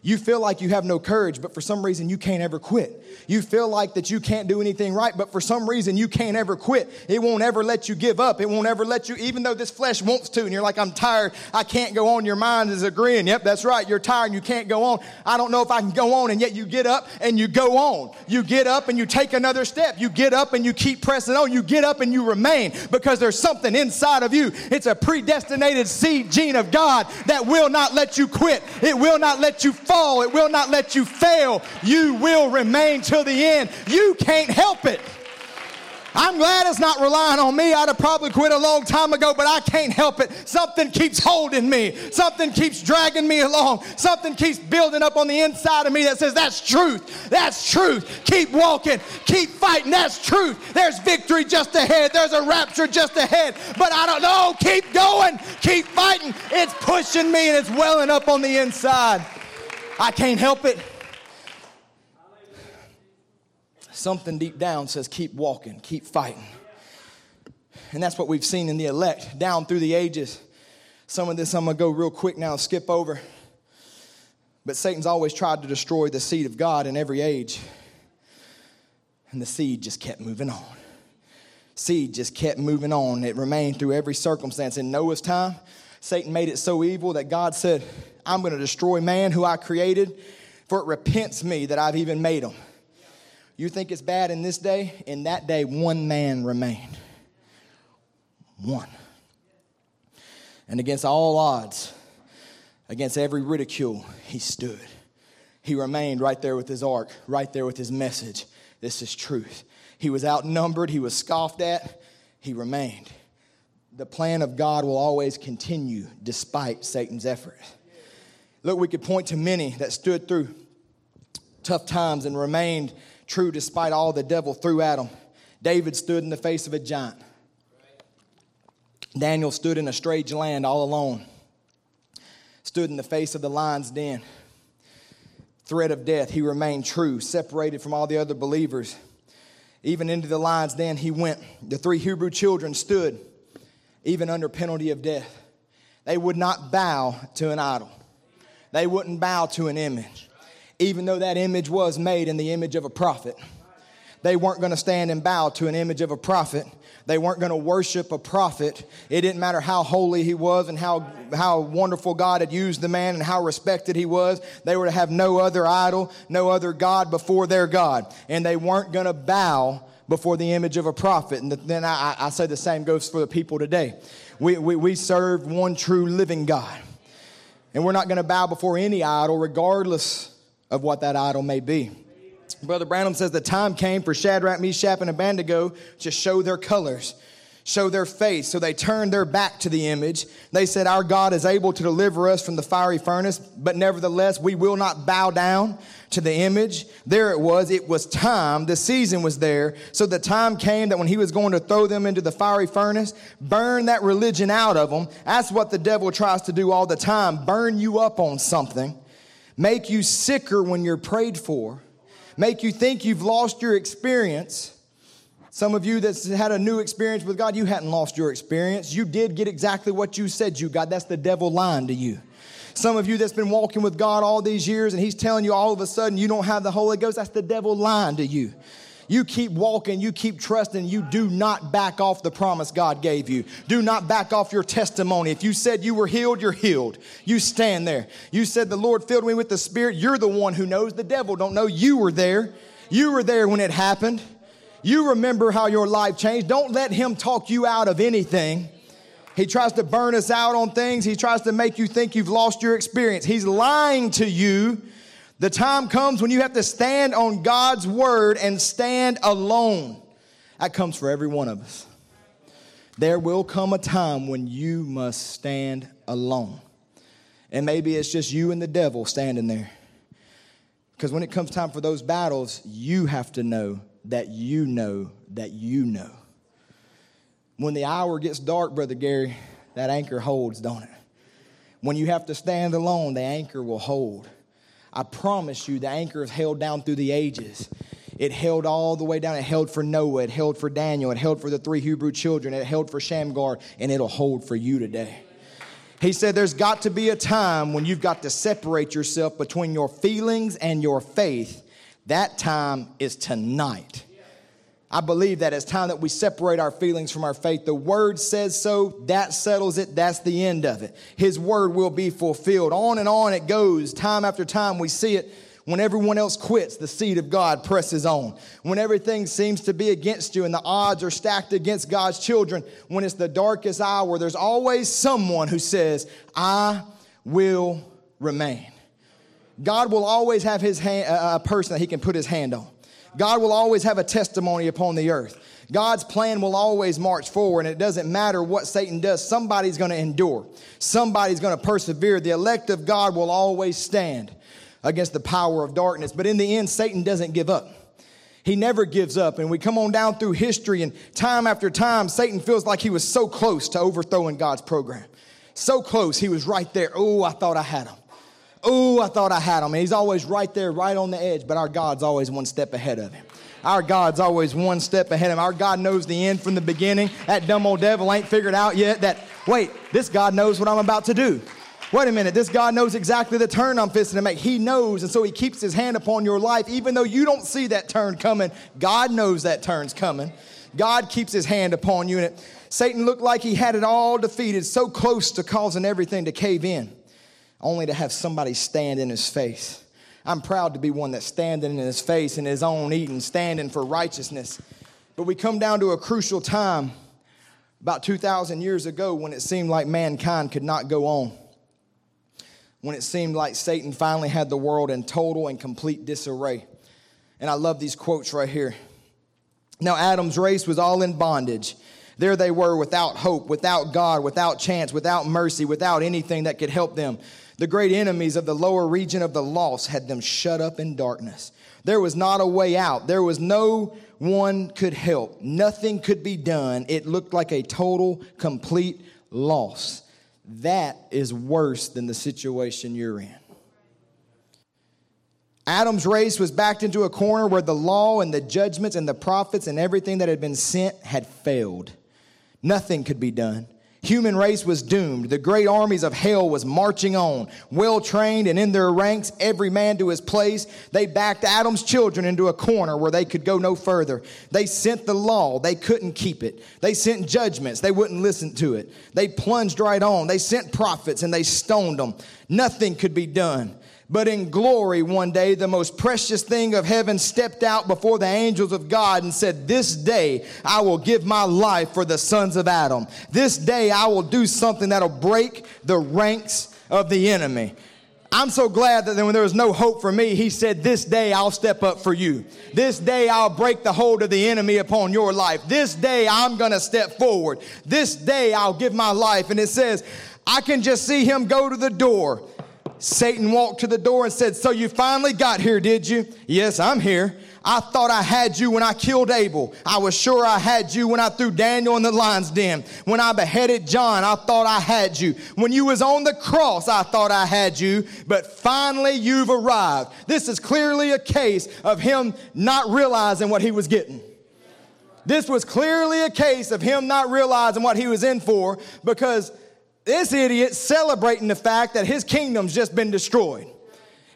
You feel like you have no courage, but for some reason you can't ever quit. You feel like that you can't do anything right, but for some reason you can't ever quit. It won't ever let you give up. It won't ever let you, even though this flesh wants to, and you're like, I'm tired, I can't go on. Your mind is agreeing, yep, that's right, you're tired and you can't go on. I don't know if I can go on, and yet you get up and you go on. You get up and you take another step. You get up and you keep pressing on. You get up and you remain because there's something inside of you. It's a predestinated seed gene of God that will not let you quit. It will not let you fall fall. It will not let you fail. You will remain till the end. You can't help it. I'm glad it's not relying on me. I'd have probably quit a long time ago, but I can't help it. Something keeps holding me. Something keeps dragging me along. Something keeps building up on the inside of me that says, That's truth. That's truth. Keep walking. Keep fighting. That's truth. There's victory just ahead. There's a rapture just ahead. But I don't know. Keep going. Keep fighting. It's pushing me and it's welling up on the inside. I can't help it. Something deep down says, keep walking, keep fighting. And that's what we've seen in the elect down through the ages. Some of this I'm going to go real quick now, skip over. But Satan's always tried to destroy the seed of God in every age. And the seed just kept moving on. Seed just kept moving on. It remained through every circumstance. In Noah's time, Satan made it so evil that God said, I'm going to destroy man who I created, for it repents me that I've even made him. You think it's bad in this day? In that day, one man remained. One. And against all odds, against every ridicule, he stood. He remained right there with his ark, right there with his message. This is truth. He was outnumbered, he was scoffed at, he remained. The plan of God will always continue despite Satan's effort. Look, we could point to many that stood through tough times and remained true despite all the devil threw at him. David stood in the face of a giant. Daniel stood in a strange land all alone, stood in the face of the lion's den. Threat of death, he remained true, separated from all the other believers. Even into the lion's den he went. The three Hebrew children stood, even under penalty of death. They would not bow to an idol, they wouldn't bow to an image, even though that image was made in the image of a prophet. They weren't going to stand and bow to an image of a prophet they weren't going to worship a prophet. It didn't matter how holy he was and how, how wonderful God had used the man and how respected he was. They were to have no other idol, no other God before their God. And they weren't going to bow before the image of a prophet. And then I, I say the same goes for the people today. We, we, we serve one true living God. And we're not going to bow before any idol, regardless of what that idol may be. Brother Branham says the time came for Shadrach, Meshach, and Abednego to show their colors, show their face. So they turned their back to the image. They said, Our God is able to deliver us from the fiery furnace, but nevertheless, we will not bow down to the image. There it was. It was time. The season was there. So the time came that when he was going to throw them into the fiery furnace, burn that religion out of them. That's what the devil tries to do all the time burn you up on something, make you sicker when you're prayed for make you think you've lost your experience. Some of you that's had a new experience with God, you hadn't lost your experience. You did get exactly what you said you got. That's the devil lying to you. Some of you that's been walking with God all these years and he's telling you all of a sudden you don't have the Holy Ghost, that's the devil lying to you. You keep walking, you keep trusting, you do not back off the promise God gave you. Do not back off your testimony. If you said you were healed, you're healed. You stand there. You said the Lord filled me with the Spirit, you're the one who knows. The devil don't know you were there. You were there when it happened. You remember how your life changed. Don't let him talk you out of anything. He tries to burn us out on things. He tries to make you think you've lost your experience. He's lying to you the time comes when you have to stand on God's word and stand alone. That comes for every one of us. There will come a time when you must stand alone. And maybe it's just you and the devil standing there. Because when it comes time for those battles, you have to know that you know that you know. When the hour gets dark, Brother Gary, that anchor holds, don't it? When you have to stand alone, the anchor will hold. I promise you, the anchor is held down through the ages. It held all the way down. It held for Noah. It held for Daniel. It held for the three Hebrew children. It held for Shamgar, and it'll hold for you today. He said, There's got to be a time when you've got to separate yourself between your feelings and your faith. That time is tonight. I believe that it's time that we separate our feelings from our faith. The word says so, that settles it, that's the end of it. His word will be fulfilled. On and on it goes, time after time, we see it. When everyone else quits, the seed of God presses on. When everything seems to be against you and the odds are stacked against God's children, when it's the darkest hour, there's always someone who says, I will remain. God will always have his hand, uh, a person that he can put his hand on. God will always have a testimony upon the earth. God's plan will always march forward, and it doesn't matter what Satan does, somebody's going to endure. Somebody's going to persevere. The elect of God will always stand against the power of darkness. But in the end, Satan doesn't give up. He never gives up. And we come on down through history, and time after time, Satan feels like he was so close to overthrowing God's program. So close, he was right there. Oh, I thought I had him oh, I thought I had him. And he's always right there, right on the edge, but our God's always one step ahead of him. Our God's always one step ahead of him. Our God knows the end from the beginning. That dumb old devil ain't figured out yet that, wait, this God knows what I'm about to do. Wait a minute, this God knows exactly the turn I'm fisting to make. He knows, and so He keeps His hand upon your life, even though you don't see that turn coming. God knows that turn's coming. God keeps His hand upon you, and it, Satan looked like he had it all defeated, so close to causing everything to cave in only to have somebody stand in his face. I'm proud to be one that's standing in his face in his own Eden, standing for righteousness. But we come down to a crucial time about 2,000 years ago when it seemed like mankind could not go on. When it seemed like Satan finally had the world in total and complete disarray. And I love these quotes right here. Now, Adam's race was all in bondage. There they were without hope, without God, without chance, without mercy, without anything that could help them. The great enemies of the lower region of the lost had them shut up in darkness. There was not a way out. There was no one could help. Nothing could be done. It looked like a total, complete loss. That is worse than the situation you're in. Adam's race was backed into a corner where the law and the judgments and the prophets and everything that had been sent had failed. Nothing could be done. Human race was doomed. The great armies of hell was marching on, well trained and in their ranks, every man to his place. They backed Adam's children into a corner where they could go no further. They sent the law, they couldn't keep it. They sent judgments, they wouldn't listen to it. They plunged right on. They sent prophets and they stoned them. Nothing could be done. But in glory, one day, the most precious thing of heaven stepped out before the angels of God and said, This day I will give my life for the sons of Adam. This day I will do something that'll break the ranks of the enemy. I'm so glad that when there was no hope for me, he said, This day I'll step up for you. This day I'll break the hold of the enemy upon your life. This day I'm going to step forward. This day I'll give my life. And it says, I can just see him go to the door Satan walked to the door and said, So you finally got here, did you? Yes, I'm here. I thought I had you when I killed Abel. I was sure I had you when I threw Daniel in the lion's den. When I beheaded John, I thought I had you. When you was on the cross, I thought I had you. But finally, you've arrived. This is clearly a case of him not realizing what he was getting. This was clearly a case of him not realizing what he was in for because this idiot celebrating the fact that his kingdom's just been destroyed.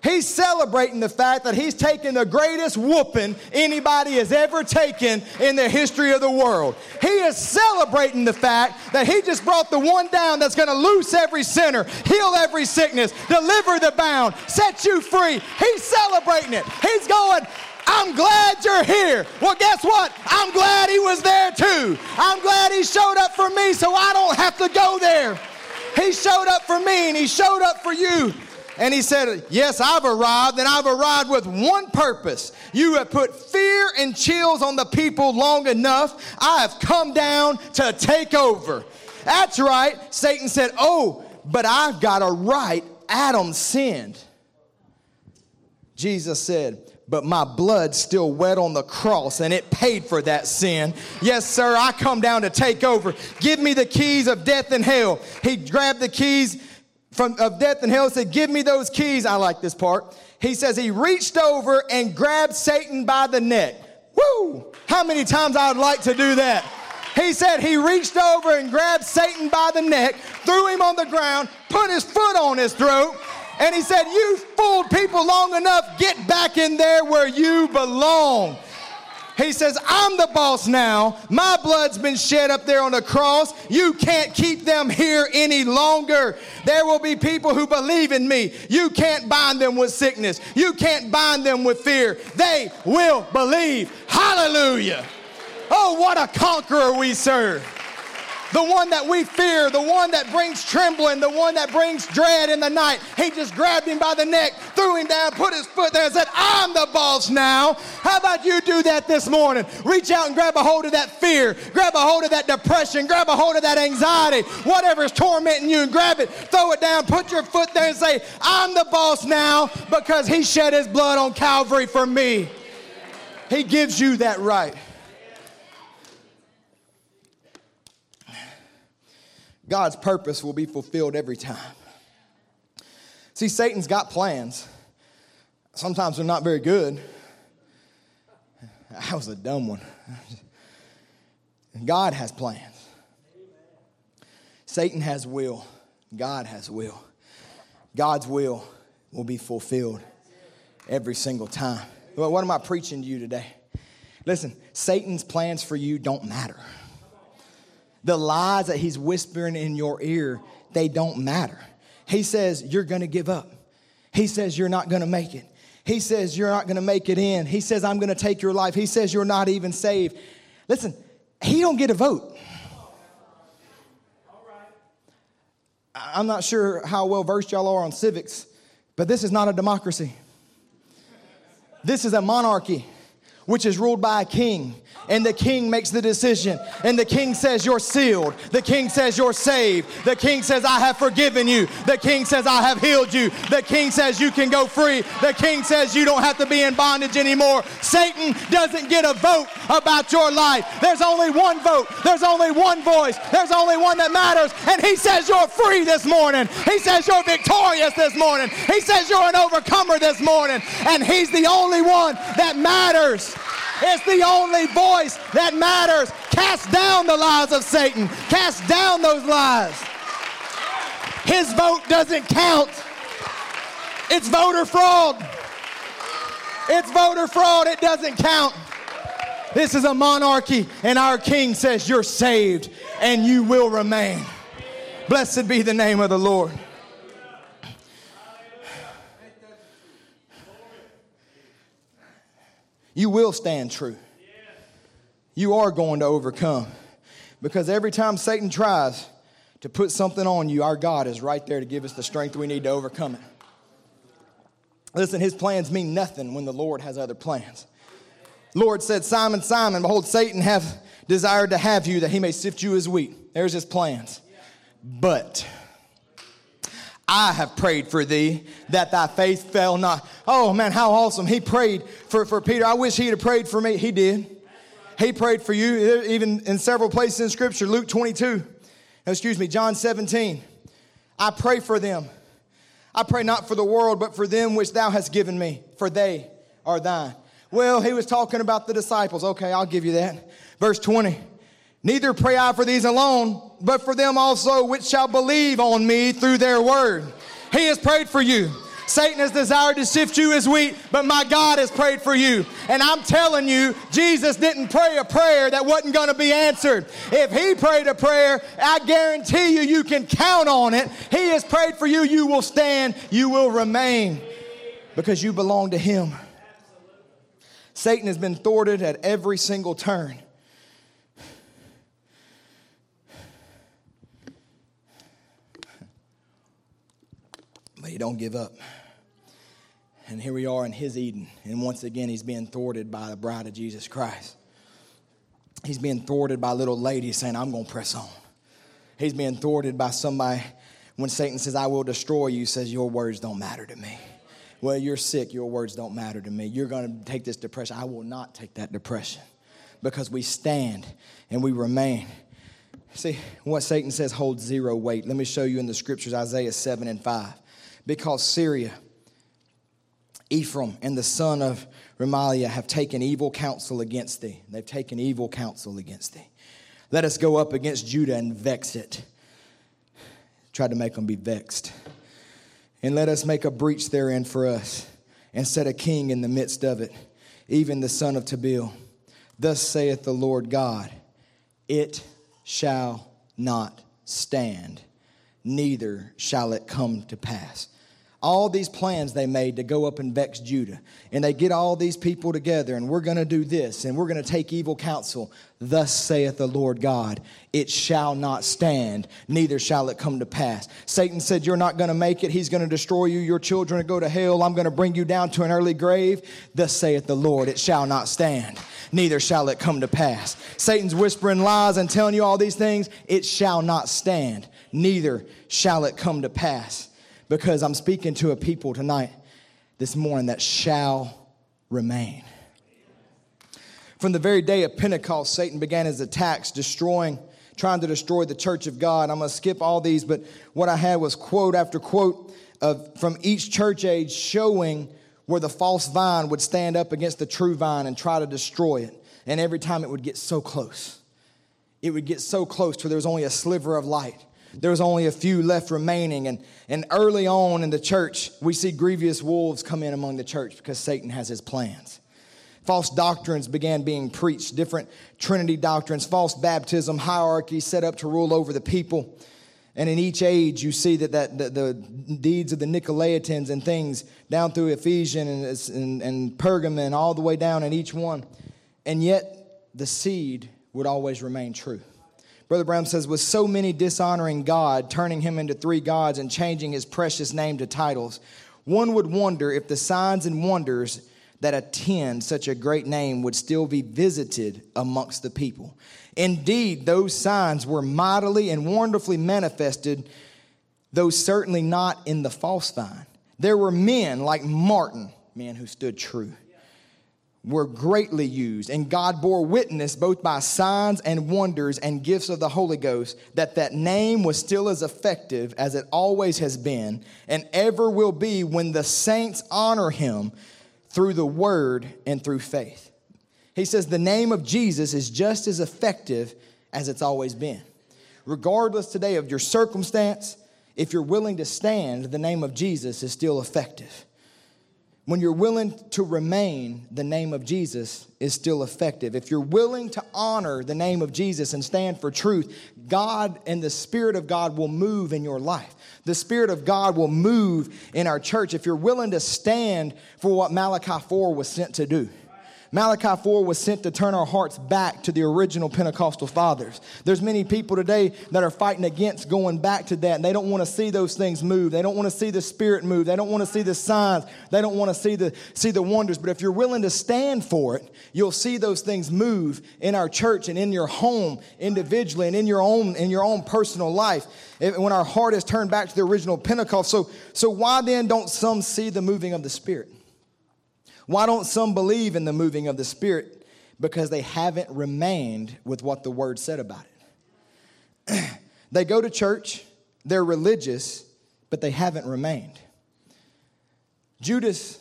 He's celebrating the fact that he's taken the greatest whooping anybody has ever taken in the history of the world. He is celebrating the fact that he just brought the one down that's going to loose every sinner, heal every sickness, deliver the bound, set you free. He's celebrating it. He's going, I'm glad you're here. Well, guess what? I'm glad he was there too. I'm glad he showed up for me so I don't have to go there. He showed up for me and he showed up for you. And he said, Yes, I've arrived, and I've arrived with one purpose. You have put fear and chills on the people long enough. I have come down to take over. That's right. Satan said, Oh, but I've got a right. Adam sinned. Jesus said, but my blood still wet on the cross and it paid for that sin. Yes, sir, I come down to take over. Give me the keys of death and hell. He grabbed the keys from of death and hell and said, Give me those keys. I like this part. He says he reached over and grabbed Satan by the neck. Woo! How many times I would like to do that? He said he reached over and grabbed Satan by the neck, threw him on the ground, put his foot on his throat, and he said, You fooled people long enough. Get back in there where you belong. He says, I'm the boss now. My blood's been shed up there on the cross. You can't keep them here any longer. There will be people who believe in me. You can't bind them with sickness. You can't bind them with fear. They will believe. Hallelujah. Oh, what a conqueror we serve the one that we fear, the one that brings trembling, the one that brings dread in the night. He just grabbed him by the neck, threw him down, put his foot there, and said, I'm the boss now. How about you do that this morning? Reach out and grab a hold of that fear, grab a hold of that depression, grab a hold of that anxiety, whatever is tormenting you, and grab it, throw it down, put your foot there, and say, I'm the boss now because he shed his blood on Calvary for me. He gives you that right. God's purpose will be fulfilled every time. See, Satan's got plans. Sometimes they're not very good. That was a dumb one. God has plans. Satan has will. God has will. God's will will be fulfilled every single time. What am I preaching to you today? Listen, Satan's plans for you don't matter. The lies that he's whispering in your ear, they don't matter. He says, You're going to give up. He says, You're not going to make it. He says, You're not going to make it in. He says, I'm going to take your life. He says, You're not even saved. Listen, he don't get a vote. I'm not sure how well versed y'all are on civics, but this is not a democracy. This is a monarchy which is ruled by a king and the king makes the decision. And the king says, You're sealed. The king says, You're saved. The king says, I have forgiven you. The king says, I have healed you. The king says, You can go free. The king says, You don't have to be in bondage anymore. Satan doesn't get a vote about your life. There's only one vote, there's only one voice, there's only one that matters. And he says, You're free this morning. He says, You're victorious this morning. He says, You're an overcomer this morning. And he's the only one that matters. It's the only voice that matters. Cast down the lies of Satan. Cast down those lies. His vote doesn't count. It's voter fraud. It's voter fraud. It doesn't count. This is a monarchy, and our king says, You're saved and you will remain. Blessed be the name of the Lord. You will stand true. You are going to overcome. Because every time Satan tries to put something on you, our God is right there to give us the strength we need to overcome it. Listen, his plans mean nothing when the Lord has other plans. Lord said, Simon, Simon, behold, Satan hath desired to have you that he may sift you as wheat. There's his plans. But I have prayed for thee that thy faith fail not. Oh man, how awesome. He prayed for, for Peter. I wish he'd have prayed for me. He did. He prayed for you, even in several places in Scripture. Luke 22, excuse me, John 17. I pray for them. I pray not for the world, but for them which thou hast given me, for they are thine. Well, he was talking about the disciples. Okay, I'll give you that. Verse 20. Neither pray I for these alone, but for them also which shall believe on me through their word. He has prayed for you. Satan has desired to sift you as wheat, but my God has prayed for you. And I'm telling you, Jesus didn't pray a prayer that wasn't going to be answered. If he prayed a prayer, I guarantee you, you can count on it. He has prayed for you. You will stand, you will remain because you belong to him. Satan has been thwarted at every single turn. He don't give up. And here we are in his Eden. And once again, he's being thwarted by the bride of Jesus Christ. He's being thwarted by little ladies saying, I'm going to press on. He's being thwarted by somebody when Satan says, I will destroy you, says, Your words don't matter to me. Well, you're sick, your words don't matter to me. You're going to take this depression. I will not take that depression because we stand and we remain. See, what Satan says holds zero weight. Let me show you in the scriptures Isaiah 7 and 5 because Syria, Ephraim, and the son of Remaliah have taken evil counsel against thee. They've taken evil counsel against thee. Let us go up against Judah and vex it. Tried to make them be vexed. And let us make a breach therein for us and set a king in the midst of it, even the son of Tabeel. Thus saith the Lord God, it shall not stand, neither shall it come to pass all these plans they made to go up and vex Judah. And they get all these people together, and we're going to do this, and we're going to take evil counsel. Thus saith the Lord God, it shall not stand, neither shall it come to pass. Satan said, You're not going to make it. He's going to destroy you. Your children go to hell. I'm going to bring you down to an early grave. Thus saith the Lord, it shall not stand, neither shall it come to pass. Satan's whispering lies and telling you all these things. It shall not stand, neither shall it come to pass because I'm speaking to a people tonight, this morning, that shall remain. From the very day of Pentecost, Satan began his attacks, destroying, trying to destroy the church of God. I'm going to skip all these, but what I had was quote after quote of, from each church age showing where the false vine would stand up against the true vine and try to destroy it. And every time it would get so close. It would get so close to there was only a sliver of light there was only a few left remaining. And, and early on in the church, we see grievous wolves come in among the church because Satan has his plans. False doctrines began being preached, different Trinity doctrines, false baptism, hierarchy set up to rule over the people. And in each age, you see that, that the, the deeds of the Nicolaitans and things down through Ephesians and, and, and Pergamon, all the way down in each one. And yet, the seed would always remain true. Brother Branham says, with so many dishonoring God, turning him into three gods, and changing his precious name to titles, one would wonder if the signs and wonders that attend such a great name would still be visited amongst the people. Indeed, those signs were mightily and wonderfully manifested, though certainly not in the false vine. There were men like Martin, men who stood true were greatly used, and God bore witness both by signs and wonders and gifts of the Holy Ghost that that name was still as effective as it always has been and ever will be when the saints honor him through the word and through faith. He says the name of Jesus is just as effective as it's always been. Regardless today of your circumstance, if you're willing to stand, the name of Jesus is still effective when you're willing to remain, the name of Jesus is still effective. If you're willing to honor the name of Jesus and stand for truth, God and the Spirit of God will move in your life. The Spirit of God will move in our church if you're willing to stand for what Malachi 4 was sent to do. Malachi 4 was sent to turn our hearts back to the original Pentecostal fathers. There's many people today that are fighting against going back to that, and they don't want to see those things move. They don't want to see the Spirit move. They don't want to see the signs. They don't want to see the, see the wonders. But if you're willing to stand for it, you'll see those things move in our church and in your home individually and in your own, in your own personal life when our heart is turned back to the original Pentecost. So, so why then don't some see the moving of the Spirit? Why don't some believe in the moving of the Spirit? Because they haven't remained with what the Word said about it. [CLEARS THROAT] they go to church, they're religious, but they haven't remained. Judas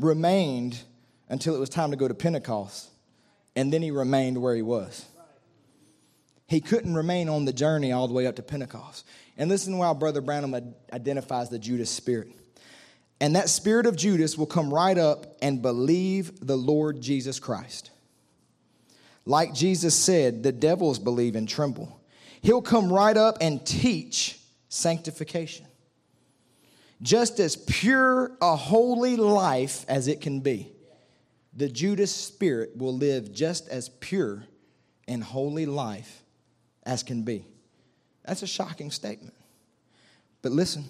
remained until it was time to go to Pentecost, and then he remained where he was. He couldn't remain on the journey all the way up to Pentecost. And listen while Brother Branham identifies the Judas spirit. And that spirit of Judas will come right up and believe the Lord Jesus Christ. Like Jesus said, the devils believe and tremble. He'll come right up and teach sanctification. Just as pure a holy life as it can be, the Judas spirit will live just as pure and holy life as can be. That's a shocking statement. But listen.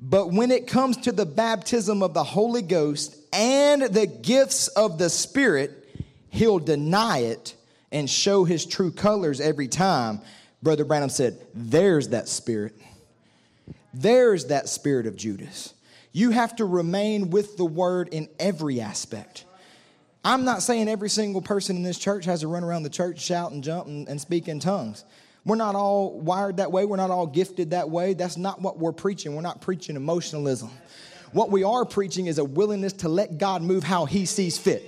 But when it comes to the baptism of the Holy Ghost and the gifts of the Spirit, he'll deny it and show his true colors every time. Brother Branham said, There's that spirit. There's that spirit of Judas. You have to remain with the word in every aspect. I'm not saying every single person in this church has to run around the church, shout and jump and, and speak in tongues. We're not all wired that way. We're not all gifted that way. That's not what we're preaching. We're not preaching emotionalism. What we are preaching is a willingness to let God move how He sees fit.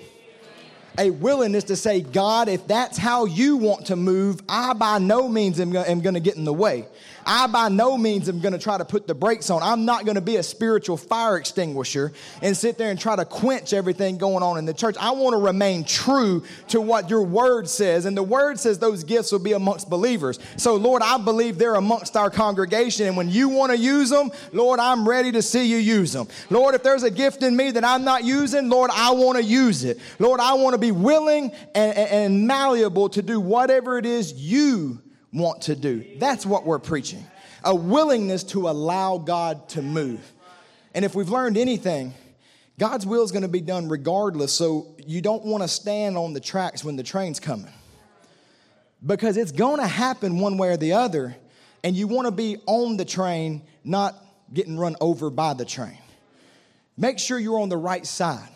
A willingness to say, God, if that's how you want to move, I by no means am, am going to get in the way. I by no means am going to try to put the brakes on. I'm not going to be a spiritual fire extinguisher and sit there and try to quench everything going on in the church. I want to remain true to what your word says. And the word says those gifts will be amongst believers. So, Lord, I believe they're amongst our congregation. And when you want to use them, Lord, I'm ready to see you use them. Lord, if there's a gift in me that I'm not using, Lord, I want to use it. Lord, I want to be willing and, and, and malleable to do whatever it is you want to do. That's what we're preaching a willingness to allow God to move. And if we've learned anything, God's will is going to be done regardless. So you don't want to stand on the tracks when the train's coming because it's going to happen one way or the other. And you want to be on the train, not getting run over by the train. Make sure you're on the right side.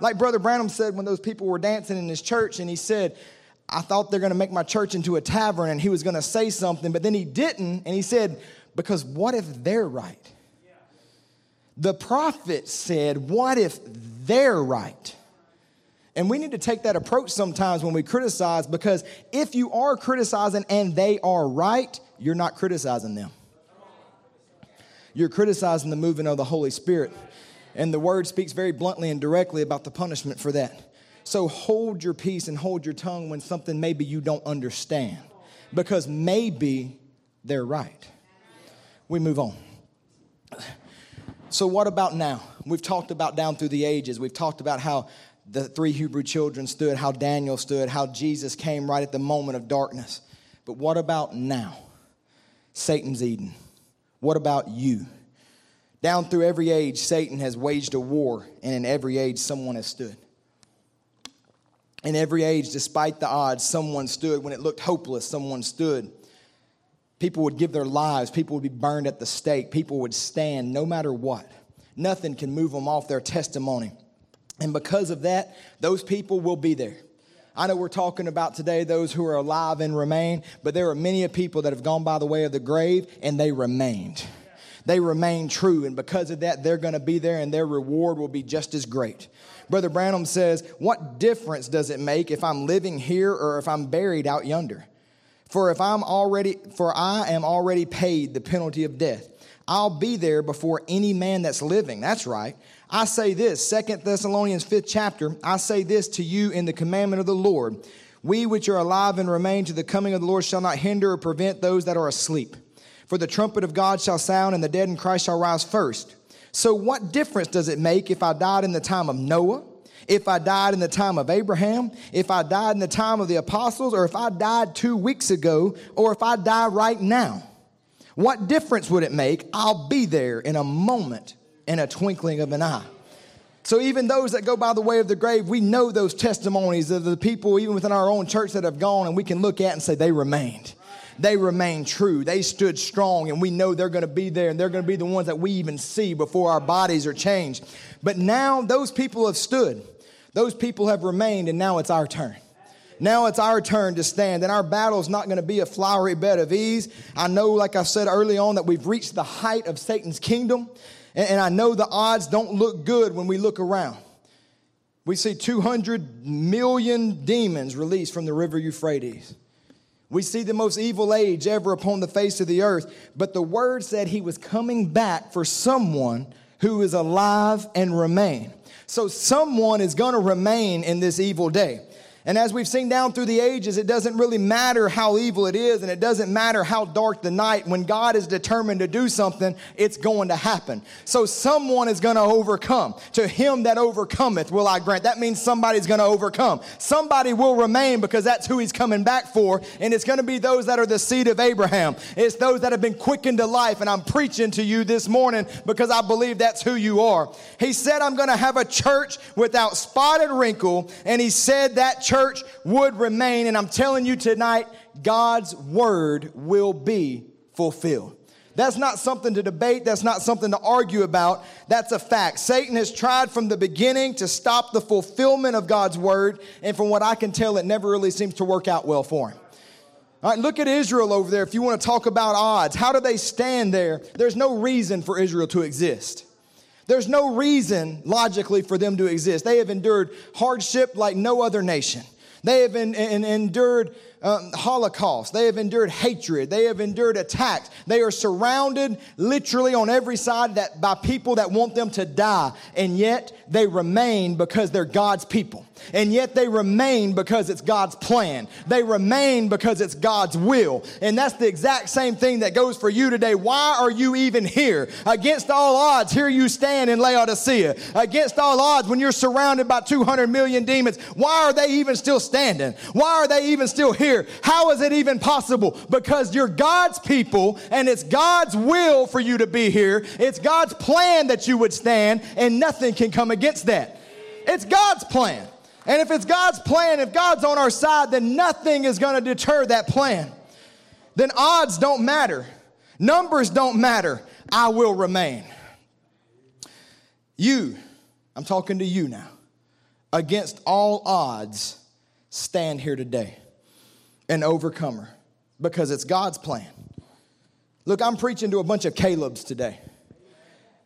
Like Brother Branham said when those people were dancing in his church, and he said, I thought they're going to make my church into a tavern and he was going to say something, but then he didn't. And he said, Because what if they're right? The prophet said, What if they're right? And we need to take that approach sometimes when we criticize because if you are criticizing and they are right, you're not criticizing them. You're criticizing the moving of the Holy Spirit. And the word speaks very bluntly and directly about the punishment for that. So hold your peace and hold your tongue when something maybe you don't understand. Because maybe they're right. We move on. So, what about now? We've talked about down through the ages. We've talked about how the three Hebrew children stood, how Daniel stood, how Jesus came right at the moment of darkness. But what about now? Satan's Eden. What about you? Down through every age, Satan has waged a war, and in every age, someone has stood. In every age, despite the odds, someone stood. When it looked hopeless, someone stood. People would give their lives, people would be burned at the stake, people would stand no matter what. Nothing can move them off their testimony. And because of that, those people will be there. I know we're talking about today those who are alive and remain, but there are many people that have gone by the way of the grave and they remained. They remain true, and because of that, they're going to be there and their reward will be just as great. Brother Branham says, What difference does it make if I'm living here or if I'm buried out yonder? For if I'm already, for I am already paid the penalty of death. I'll be there before any man that's living. That's right. I say this, Second Thessalonians 5th chapter, I say this to you in the commandment of the Lord. We which are alive and remain to the coming of the Lord shall not hinder or prevent those that are asleep. For the trumpet of God shall sound, and the dead in Christ shall rise first. So, what difference does it make if I died in the time of Noah, if I died in the time of Abraham, if I died in the time of the apostles, or if I died two weeks ago, or if I die right now? What difference would it make? I'll be there in a moment in a twinkling of an eye. So, even those that go by the way of the grave, we know those testimonies of the people, even within our own church, that have gone, and we can look at and say, they remained. They remained true. They stood strong, and we know they're going to be there, and they're going to be the ones that we even see before our bodies are changed. But now those people have stood, those people have remained, and now it's our turn. Now it's our turn to stand, and our battle is not going to be a flowery bed of ease. I know, like I said early on, that we've reached the height of Satan's kingdom. And I know the odds don't look good when we look around. We see 200 million demons released from the river Euphrates. We see the most evil age ever upon the face of the earth. But the word said he was coming back for someone who is alive and remain. So someone is going to remain in this evil day. And as we've seen down through the ages, it doesn't really matter how evil it is, and it doesn't matter how dark the night. When God is determined to do something, it's going to happen. So someone is going to overcome. To him that overcometh will I grant. That means somebody's going to overcome. Somebody will remain because that's who he's coming back for. And it's going to be those that are the seed of Abraham. It's those that have been quickened to life. And I'm preaching to you this morning because I believe that's who you are. He said, I'm going to have a church without spotted wrinkle. And he said that church church would remain. And I'm telling you tonight, God's word will be fulfilled. That's not something to debate. That's not something to argue about. That's a fact. Satan has tried from the beginning to stop the fulfillment of God's word. And from what I can tell, it never really seems to work out well for him. All right, look at Israel over there. If you want to talk about odds, how do they stand there? There's no reason for Israel to exist. There's no reason logically for them to exist. They have endured hardship like no other nation. They have in, in, endured um, Holocaust. They have endured hatred. They have endured attacks. They are surrounded literally on every side that, by people that want them to die. And yet they remain because they're God's people. And yet they remain because it's God's plan. They remain because it's God's will. And that's the exact same thing that goes for you today. Why are you even here? Against all odds, here you stand in Laodicea. Against all odds, when you're surrounded by 200 million demons, why are they even still standing? Why are they even still here? How is it even possible? Because you're God's people and it's God's will for you to be here. It's God's plan that you would stand, and nothing can come against that. It's God's plan. And if it's God's plan, if God's on our side, then nothing is going to deter that plan. Then odds don't matter, numbers don't matter. I will remain. You, I'm talking to you now, against all odds, stand here today an overcomer because it's God's plan. Look, I'm preaching to a bunch of Caleb's today.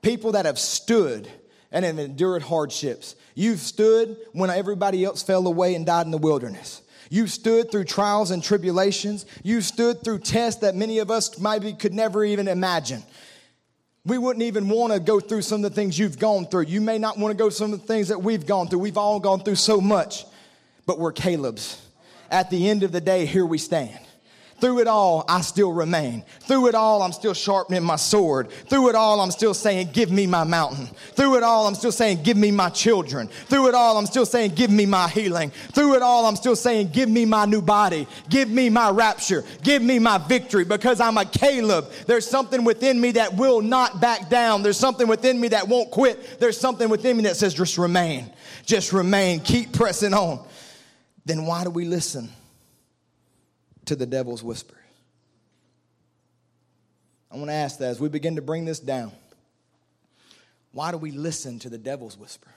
People that have stood and have endured hardships. You've stood when everybody else fell away and died in the wilderness. You've stood through trials and tribulations. You've stood through tests that many of us maybe could never even imagine. We wouldn't even want to go through some of the things you've gone through. You may not want to go some of the things that we've gone through. We've all gone through so much, but we're Caleb's at the end of the day, here we stand. Through it all, I still remain. Through it all, I'm still sharpening my sword. Through it all, I'm still saying, Give me my mountain. Through it all, I'm still saying, Give me my children. Through it all, I'm still saying, Give me my healing. Through it all, I'm still saying, Give me my new body. Give me my rapture. Give me my victory because I'm a Caleb. There's something within me that will not back down. There's something within me that won't quit. There's something within me that says, Just remain. Just remain. Keep pressing on. Then why do we listen? To the devil's whisper? I want to ask that as we begin to bring this down. Why do we listen to the devil's whisper?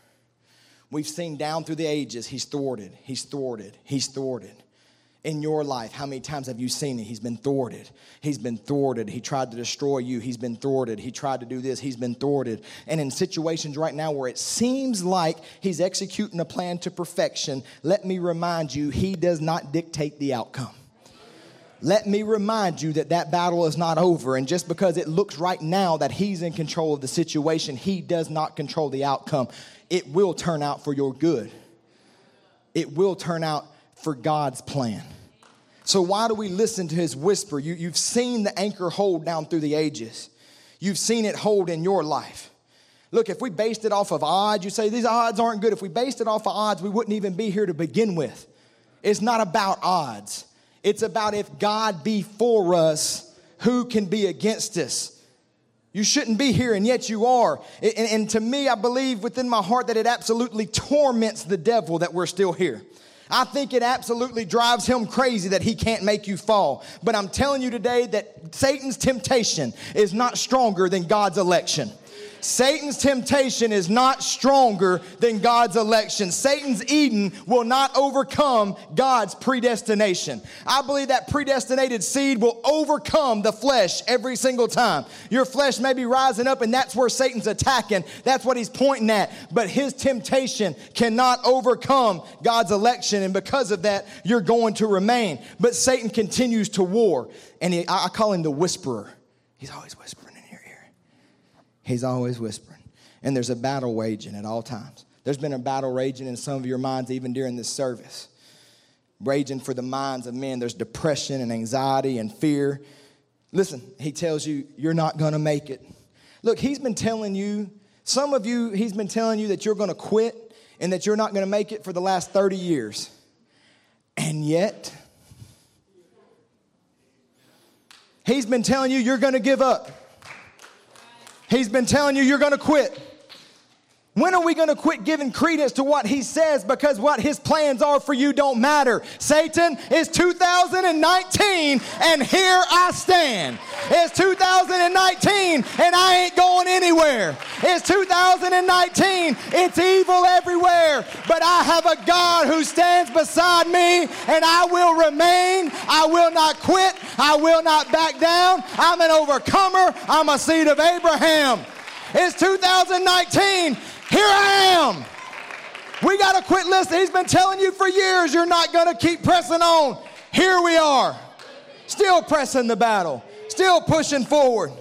We've seen down through the ages, he's thwarted, he's thwarted, he's thwarted. In your life, how many times have you seen it? He's been thwarted. He's been thwarted. He tried to destroy you. He's been thwarted. He tried to do this. He's been thwarted. And in situations right now where it seems like he's executing a plan to perfection, let me remind you, he does not dictate the outcome let me remind you that that battle is not over. And just because it looks right now that he's in control of the situation, he does not control the outcome. It will turn out for your good, it will turn out for God's plan. So, why do we listen to his whisper? You, you've seen the anchor hold down through the ages, you've seen it hold in your life. Look, if we based it off of odds, you say these odds aren't good. If we based it off of odds, we wouldn't even be here to begin with. It's not about odds. It's about if God be for us, who can be against us? You shouldn't be here, and yet you are. And, and, to me, I believe within my heart that it absolutely torments the devil that we're still here. I think it absolutely drives him crazy that he can't make you fall. But I'm telling you today that Satan's temptation is not stronger than God's election. Satan's temptation is not stronger than God's election. Satan's Eden will not overcome God's predestination. I believe that predestinated seed will overcome the flesh every single time. Your flesh may be rising up, and that's where Satan's attacking. That's what he's pointing at. But his temptation cannot overcome God's election, and because of that, you're going to remain. But Satan continues to war, and he, I call him the whisperer. He's always whispering. He's always whispering. And there's a battle waging at all times. There's been a battle raging in some of your minds even during this service. Raging for the minds of men. There's depression and anxiety and fear. Listen, he tells you, you're not going to make it. Look, he's been telling you, some of you, he's been telling you that you're going to quit and that you're not going to make it for the last 30 years. And yet, he's been telling you you're going to give up. He's been telling you you're going to quit. When are we going to quit giving credence to what he says because what his plans are for you don't matter? Satan, it's 2019 and here I stand. It's 2019 and I ain't going anywhere. It's 2019. It's evil everywhere. But I have a God who stands beside me and I will remain. I will not quit. I will not back down. I'm an overcomer. I'm a seed of Abraham. It's 2019 here I am. We got to quit listening. He's been telling you for years you're not going to keep pressing on. Here we are, still pressing the battle, still pushing forward.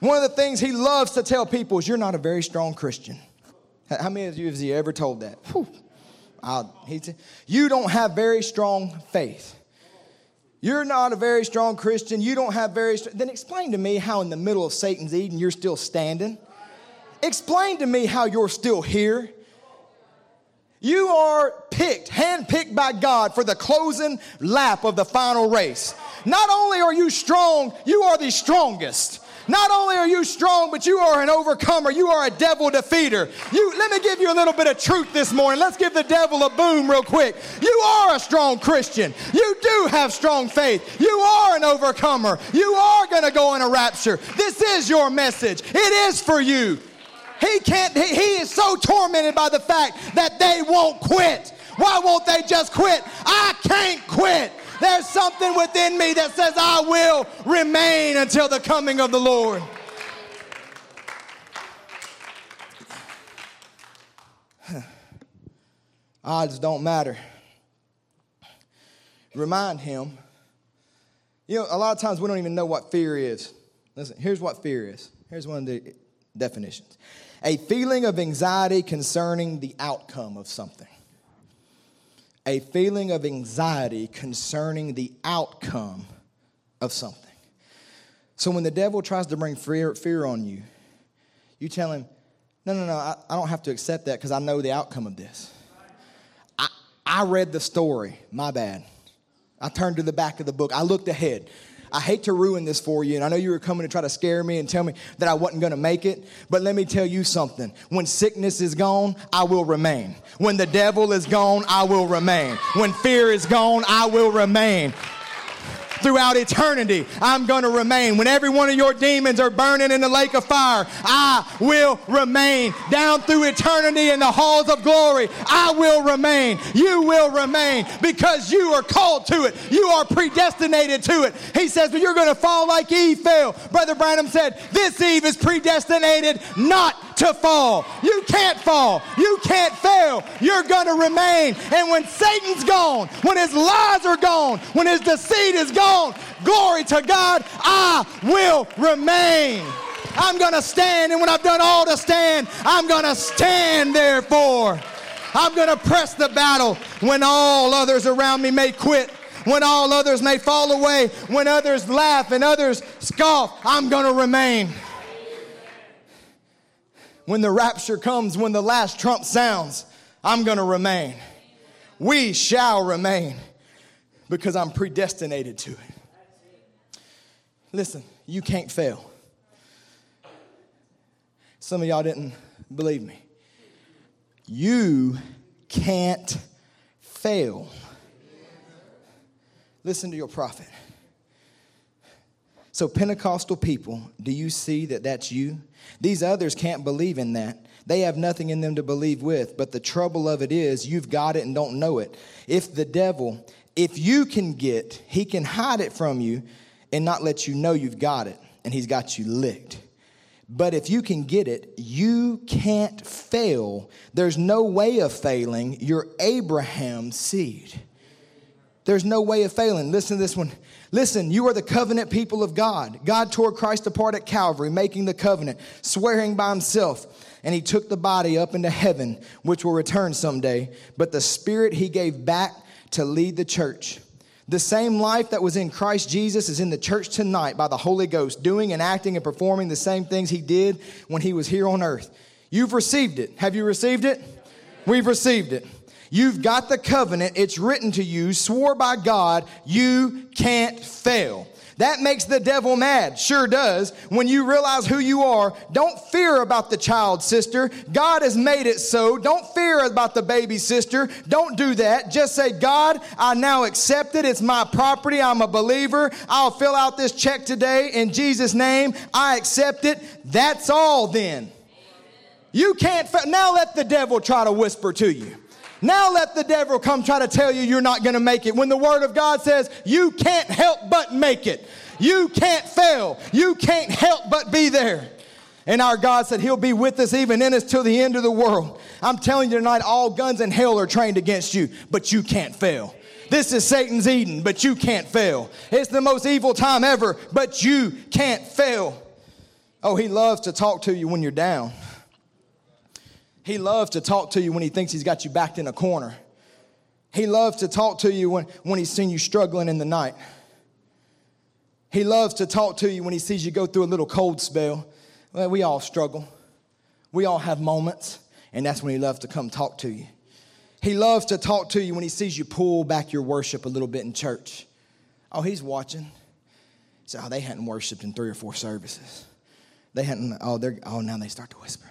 One of the things he loves to tell people is you're not a very strong Christian. How many of you has he ever told that? He T- you don't have very strong faith. You're not a very strong Christian. You don't have very. St- then explain to me how in the middle of Satan's Eden you're still standing. Explain to me how you're still here. You are picked, handpicked by God for the closing lap of the final race. Not only are you strong, you are the strongest. Not only are you strong, but you are an overcomer. You are a devil defeater. You let me give you a little bit of truth this morning. Let's give the devil a boom real quick. You are a strong Christian. You do have strong faith. You are an overcomer. You are going to go in a rapture. This is your message. It is for you. He can't, he, he is so tormented by the fact that they won't quit. Why won't they just quit? I can't quit. There's something within me that says I will remain until the coming of the Lord. [SIGHS] Odds don't matter. Remind him. You know, a lot of times we don't even know what fear is. Listen, here's what fear is. Here's one of the definitions a feeling of anxiety concerning the outcome of something. a feeling of anxiety concerning the outcome of something. So when the devil tries to bring fear, on you, you tell him, no, no, no, I, I don't have to accept that because I know the outcome of this. I, I read the story, my bad. I turned to the back of the book. I looked ahead. I hate to ruin this for you, and I know you were coming to try to scare me and tell me that I wasn't going to make it, but let me tell you something. When sickness is gone, I will remain. When the devil is gone, I will remain. When fear is gone, I will remain throughout eternity, I'm going to remain. When every one of your demons are burning in the lake of fire, I will remain. Down through eternity in the halls of glory, I will remain. You will remain because you are called to it. You are predestinated to it. He says, but you're going to fall like Eve fell. Brother Branham said, this Eve is predestinated not to fall. You can't fall. You can't fail. You're going to remain. And when Satan's gone, when his lies are gone, when his deceit is gone, glory to God, I will remain. I'm going to stand. And when I've done all to stand, I'm going to stand therefore. I'm going to press the battle when all others around me may quit when all others may fall away, when others laugh and others scoff, I'm going to remain when the rapture comes, when the last trump sounds, I'm going to remain. We shall remain because I'm predestinated to it. Listen, you can't fail. Some of y'all didn't believe me. You can't fail. Listen to your prophet. So, Pentecostal people, do you see that that's you? These others can't believe in that. They have nothing in them to believe with. But the trouble of it is, you've got it and don't know it. If the devil, if you can get, he can hide it from you and not let you know you've got it, and he's got you licked. But if you can get it, you can't fail. There's no way of failing. You're Abraham's seed. There's no way of failing. Listen to this one. Listen, you are the covenant people of God. God tore Christ apart at Calvary, making the covenant, swearing by himself. And he took the body up into heaven, which will return someday. But the spirit he gave back to lead the church. The same life that was in Christ Jesus is in the church tonight by the Holy Ghost, doing and acting and performing the same things he did when he was here on earth. You've received it. Have you received it? We've received it. You've got the covenant, it's written to you, swore by God, you can't fail. That makes the devil mad. Sure does. When you realize who you are, don't fear about the child sister. God has made it so. Don't fear about the baby sister. Don't do that. Just say, God, I now accept it. It's my property. I'm a believer. I'll fill out this check today in Jesus' name. I accept it. That's all then. You can't, fa- now let the devil try to whisper to you. Now let the devil come try to tell you you're not going to make it. When the word of God says you can't help but make it. You can't fail. You can't help but be there. And our God said he'll be with us even in us till the end of the world. I'm telling you tonight, all guns in hell are trained against you, but you can't fail. This is Satan's Eden, but you can't fail. It's the most evil time ever, but you can't fail. Oh, he loves to talk to you when you're down. He loves to talk to you when he thinks he's got you backed in a corner. He loves to talk to you when, when he's seen you struggling in the night. He loves to talk to you when he sees you go through a little cold spell. Well, we all struggle. We all have moments, and that's when he loves to come talk to you. He loves to talk to you when he sees you pull back your worship a little bit in church. Oh, he's watching. So, oh, they hadn't worshiped in three or four services. They hadn't, oh, they're, oh, now they start to whisper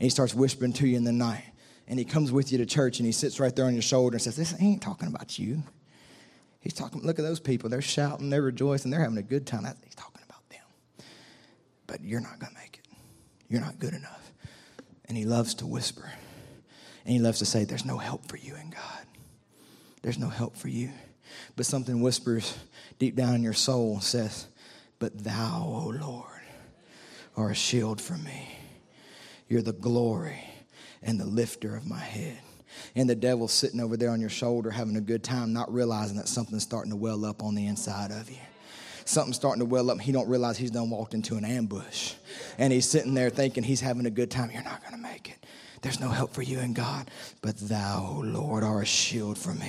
and he starts whispering to you in the night. And he comes with you to church and he sits right there on your shoulder and says, This ain't talking about you. He's talking, look at those people. They're shouting, they're rejoicing, they're having a good time. He's talking about them. But you're not going to make it. You're not good enough. And he loves to whisper. And he loves to say, There's no help for you in God. There's no help for you. But something whispers deep down in your soul says, But thou, O Lord, are a shield for me you're the glory and the lifter of my head. And the devil's sitting over there on your shoulder having a good time, not realizing that something's starting to well up on the inside of you. Something's starting to well up. He don't realize he's done walked into an ambush. And he's sitting there thinking he's having a good time. You're not going to make it. There's no help for you in God. But thou, O Lord, are a shield for me.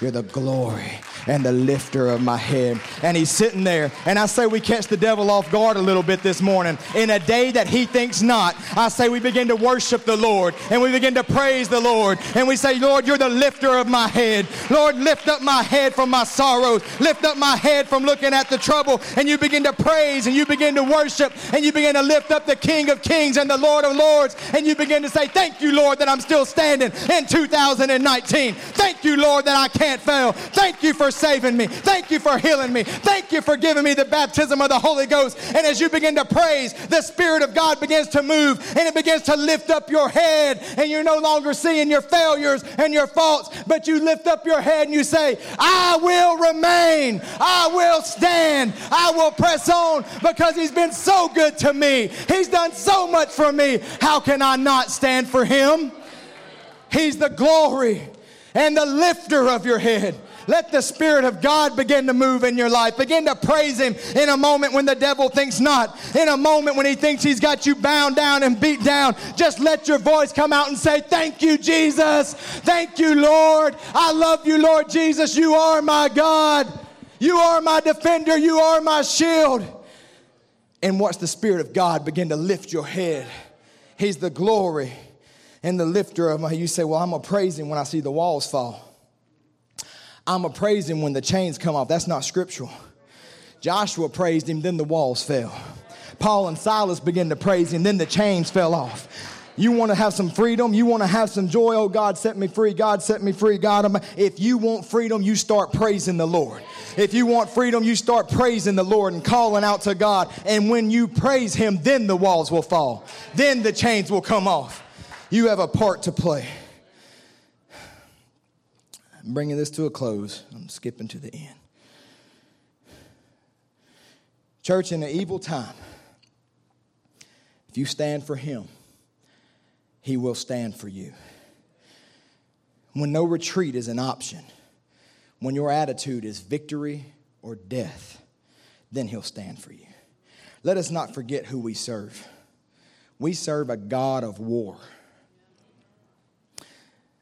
You're the glory and the lifter of my head. And he's sitting there. And I say we catch the devil off guard a little bit this morning. In a day that he thinks not, I say we begin to worship the Lord and we begin to praise the Lord. And we say, Lord, you're the lifter of my head. Lord, lift up my head from my sorrows. Lift up my head from looking at the trouble. And you begin to praise and you begin to worship and you begin to lift up the King of Kings and the Lord of Lords. And you begin to say, Thank you, Lord, that I'm still standing in 2019. Thank you, Lord, that I can't can't fail. Thank you for saving me. Thank you for healing me. Thank you for giving me the baptism of the Holy Ghost. And as you begin to praise, the Spirit of God begins to move and it begins to lift up your head. And you're no longer seeing your failures and your faults, but you lift up your head and you say, I will remain. I will stand. I will press on because He's been so good to me. He's done so much for me. How can I not stand for Him? He's the glory and the lifter of your head. Let the Spirit of God begin to move in your life. Begin to praise Him in a moment when the devil thinks not. In a moment when he thinks he's got you bound down and beat down. Just let your voice come out and say, Thank you, Jesus. Thank you, Lord. I love you, Lord Jesus. You are my God. You are my defender. You are my shield. And watch the Spirit of God begin to lift your head. He's the glory and the lifter of my. You say, Well, I'm praise him when I see the walls fall. I'm praise him when the chains come off. That's not scriptural. Joshua praised him, then the walls fell. Paul and Silas began to praise him, then the chains fell off. You want to have some freedom? You want to have some joy? Oh, God set me free. God set me free. God, if you want freedom, you start praising the Lord. If you want freedom, you start praising the Lord and calling out to God. And when you praise Him, then the walls will fall. Then the chains will come off. You have a part to play. I'm bringing this to a close. I'm skipping to the end. Church, in an evil time, if you stand for Him, He will stand for you. When no retreat is an option, when your attitude is victory or death, then He'll stand for you. Let us not forget who we serve. We serve a God of war.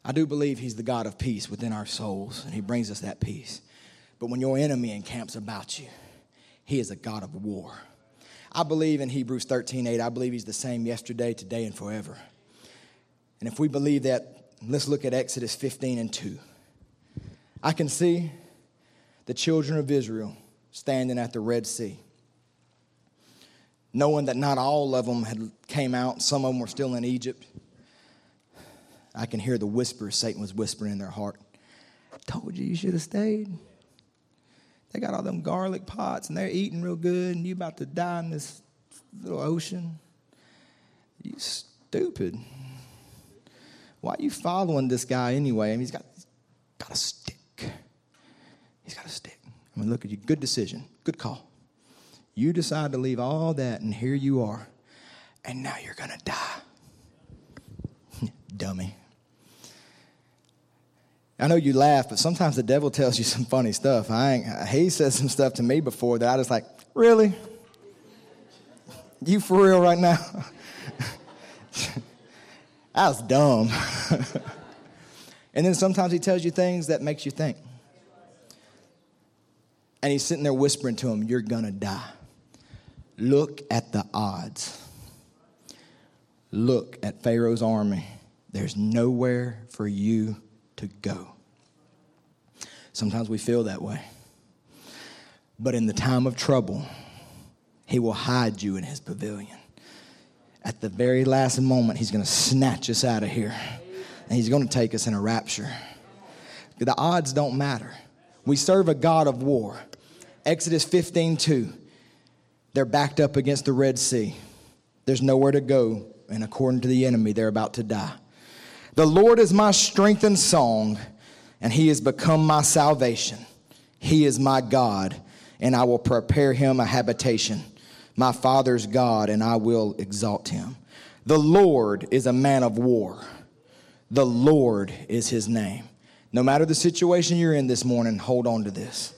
I do believe He's the God of peace within our souls, and He brings us that peace. But when your enemy encamps about you, He is a God of war. I believe in Hebrews 13 8, I believe He's the same yesterday, today, and forever. And if we believe that, let's look at Exodus 15 and 2. I can see the children of Israel standing at the Red Sea, knowing that not all of them had came out, some of them were still in Egypt. I can hear the whisper Satan was whispering in their heart. I told you you should have stayed. They got all them garlic pots and they're eating real good, and you about to die in this little ocean. You stupid. Why are you following this guy anyway? I mean, he's got, he's got a stick. He's got a stick. I mean, look at you. Good decision. Good call. You decide to leave all that, and here you are. And now you're going to die. [LAUGHS] Dummy. I know you laugh, but sometimes the devil tells you [LAUGHS] some funny stuff. I ain't, he said some stuff to me before that I just like, really? You for real right now? [LAUGHS] that was dumb. [LAUGHS] and then sometimes he tells you things that makes you think. And he's sitting there whispering to him, You're gonna die. Look at the odds. Look at Pharaoh's army. There's nowhere for you to go. Sometimes we feel that way. But in the time of trouble, He will hide you in His pavilion. At the very last moment, He's going to snatch us out of here. And He's going to take us in a rapture. The odds don't matter. We serve a God of war. Exodus 15 2. They're backed up against the Red Sea. There's nowhere to go. And according to the enemy, they're about to die. The Lord is my strength and song, and he has become my salvation. He is my God, and I will prepare him a habitation. My father's God, and I will exalt him. The Lord is a man of war. The Lord is his name. No matter the situation you're in this morning, hold on to this.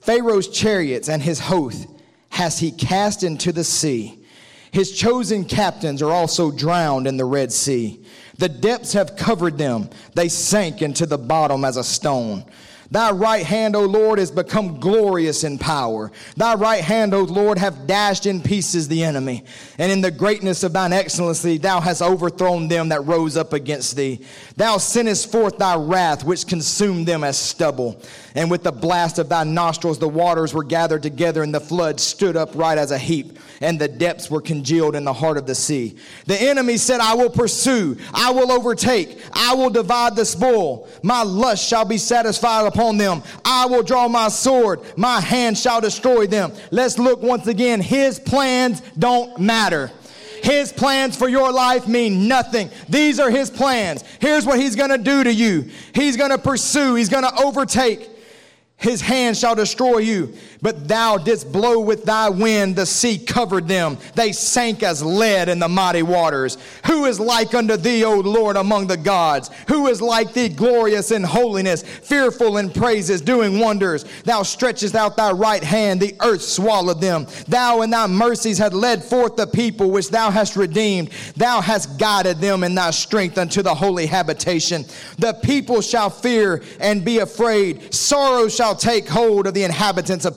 Pharaoh's chariots and his host has he cast into the sea His chosen captains are also drowned in the Red Sea. The depths have covered them. They sank into the bottom as a stone. Thy right hand, O Lord, has become glorious in power. Thy right hand, O Lord, have dashed in pieces the enemy. And in the greatness of thine excellency, thou hast overthrown them that rose up against thee. Thou sendest forth thy wrath, which consumed them as stubble. And with the blast of thy nostrils, the waters were gathered together, and the flood stood upright as a heap, and the depths were congealed in the heart of the sea. The enemy said, I will pursue, I will overtake, I will divide the spoil. My lust shall be satisfied upon them. I will draw my sword, my hand shall destroy them. Let's look once again. His plans don't matter. His plans for your life mean nothing. These are His plans. Here's what He's going to do to you He's going to pursue, He's going to overtake. His hand shall destroy you. But thou didst blow with thy wind, the sea covered them. They sank as lead in the mighty waters. Who is like unto thee, O Lord, among the gods? Who is like thee, glorious in holiness, fearful in praises, doing wonders? Thou stretchest out thy right hand, the earth swallowed them. Thou in thy mercies had led forth the people which thou hast redeemed. Thou hast guided them in thy strength unto the holy habitation. The people shall fear and be afraid. Sorrow shall take hold of the inhabitants of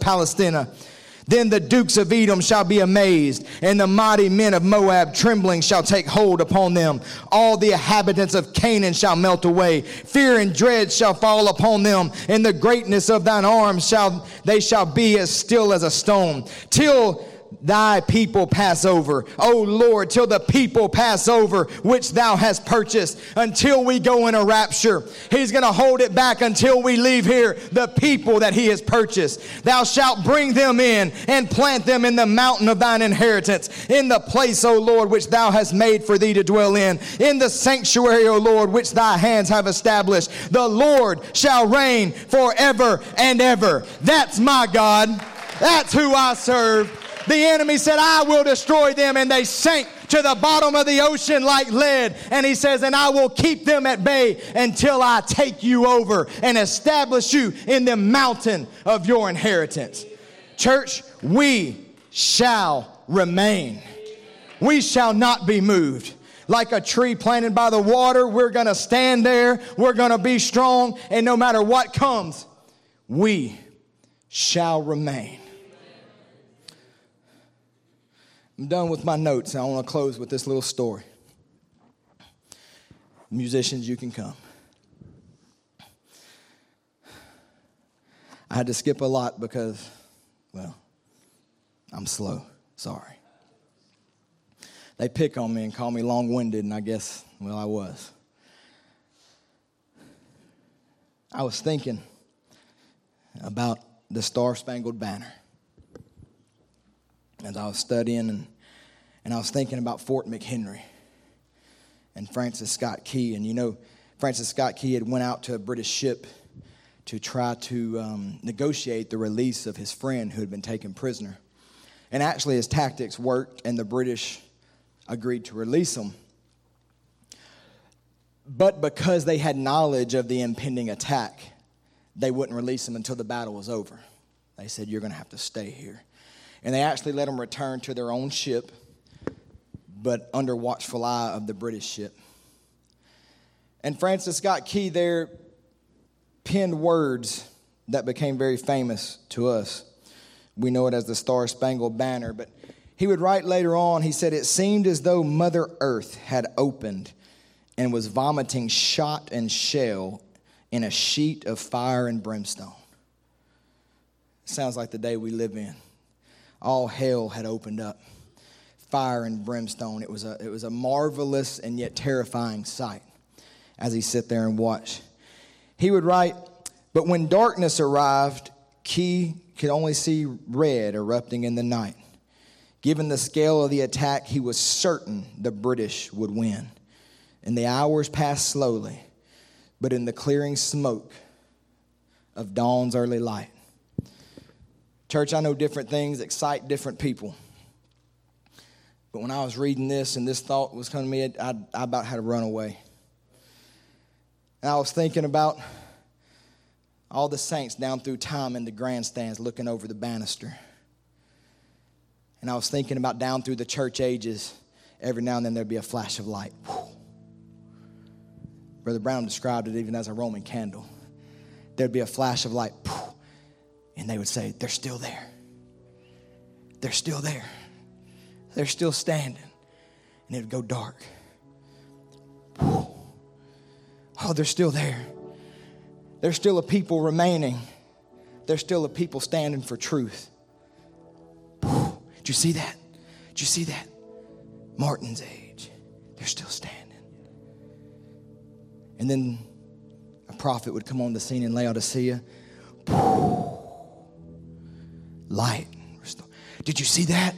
Then the dukes of Edom shall be amazed, and the mighty men of Moab trembling shall take hold upon them. All the inhabitants of Canaan shall melt away. Fear and dread shall fall upon them. and the greatness of thine arms shall they shall be as still as a stone. Till thy people pass over. O Lord, till the people pass over, which thou hast purchased, until we go in a rapture. He's going to hold it back until we leave here, the people that he has purchased. Thou shalt bring them in and plant them in the mountain of thine inheritance, in the place, O Lord, which thou hast made for thee to dwell in, in the sanctuary, O Lord, which thy hands have established. The Lord shall reign forever and ever. That's my God. That's who I serve. The enemy said, I will destroy them, and they sank to the bottom of the ocean like lead. And he says, And I will keep them at bay until I take you over and establish you in the mountain of your inheritance. Church, we shall remain. We shall not be moved. Like a tree planted by the water, we're going to stand there. We're going to be strong. And no matter what comes, we shall remain. I'm done with my notes. I want to close with this little story. Musicians, you can come. I had to skip a lot because, well, I'm slow. Sorry. They pick on me and call me long winded, and I guess, well, I was. I was thinking about the Star Spangled Banner as I was studying and, and I was thinking about Fort McHenry and Francis Scott Key. And you know, Francis Scott Key had went out to a British ship to try to um, negotiate the release of his friend who had been taken prisoner. And actually, his tactics worked, and the British agreed to release him. But because they had knowledge of the impending attack, they wouldn't release him until the battle was over. They said, You're going to have to stay here and they actually let them return to their own ship, but under watchful eye of the British ship. And Francis Scott Key there penned words that became very famous to us. We know it as the Star Spangled Banner, but he would write later on, he said, It seemed as though Mother Earth had opened and was vomiting shot and shell in a sheet of fire and brimstone. Sounds like the day we live in all hell had opened up fire and brimstone. It was a, it was a marvelous and yet terrifying sight as he sat there and watched. He would write, But when darkness arrived, Key could only see red erupting in the night. Given the scale of the attack, he was certain the British would win. And the hours passed slowly, but in the clearing smoke of dawn's early light, Church, I know different things excite different people. But when I was reading this and this thought was coming to me, I, I about had to run away. And I was thinking about all the saints down through time in the grandstands looking over the banister. And I was thinking about down through the church ages, every now and then there'd be a flash of light. Brother Brown described it even as a Roman candle. There'd be a flash of light, and they would say, They're still there. They're still there. They're still standing. And it would go dark. Oh, they're still there. There's still a people remaining. There's still a people standing for truth. Did you see that? Did you see that? Martin's age. They're still standing. And then a prophet would come on the scene in Laodicea. Light. Did you see that?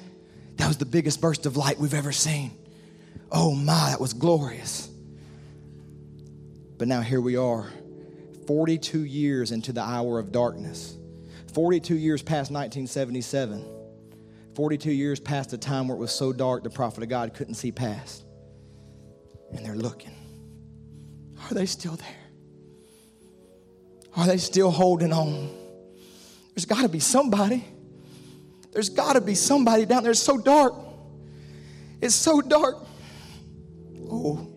That was the biggest burst of light we've ever seen. Oh my, that was glorious. But now here we are, 42 years into the hour of darkness, 42 years past 1977, 42 years past the time where it was so dark the prophet of God couldn't see past. And they're looking. Are they still there? Are they still holding on? There's got to be somebody. There's got to be somebody down there. It's so dark. It's so dark. Oh,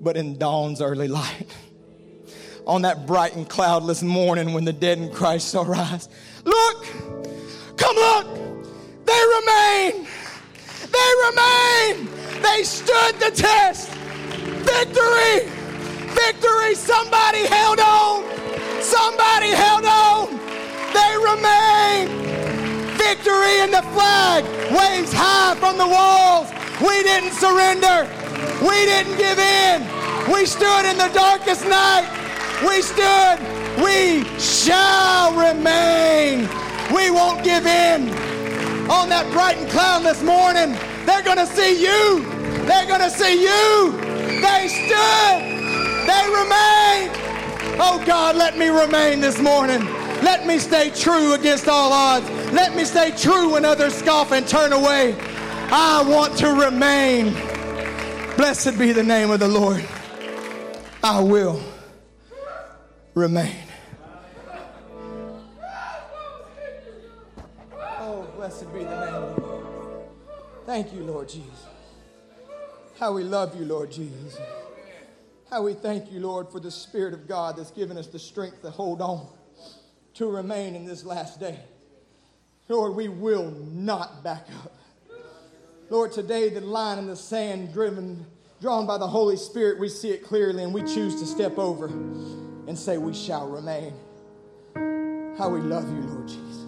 but in dawn's early light, on that bright and cloudless morning when the dead in Christ shall rise, look, come look, they remain. They remain. They stood the test. Victory. Victory. Somebody held on. Somebody held on. They remain. Victory and the flag waves high from the walls. We didn't surrender. We didn't give in. We stood in the darkest night. We stood. We shall remain. We won't give in. On that bright and cloudless morning, they're going to see you. They're going to see you. They stood. They remain. Oh God, let me remain this morning. Let me stay true against all odds. Let me stay true when others scoff and turn away. I want to remain. Blessed be the name of the Lord. I will remain. Oh, blessed be the name of the Lord. Thank you, Lord Jesus. How we love you, Lord Jesus. How we thank you, Lord, for the Spirit of God that's given us the strength to hold on, to remain in this last day. Lord, we will not back up. Lord, today the line in the sand driven, drawn by the Holy Spirit, we see it clearly and we choose to step over and say, We shall remain. How we love you, Lord Jesus.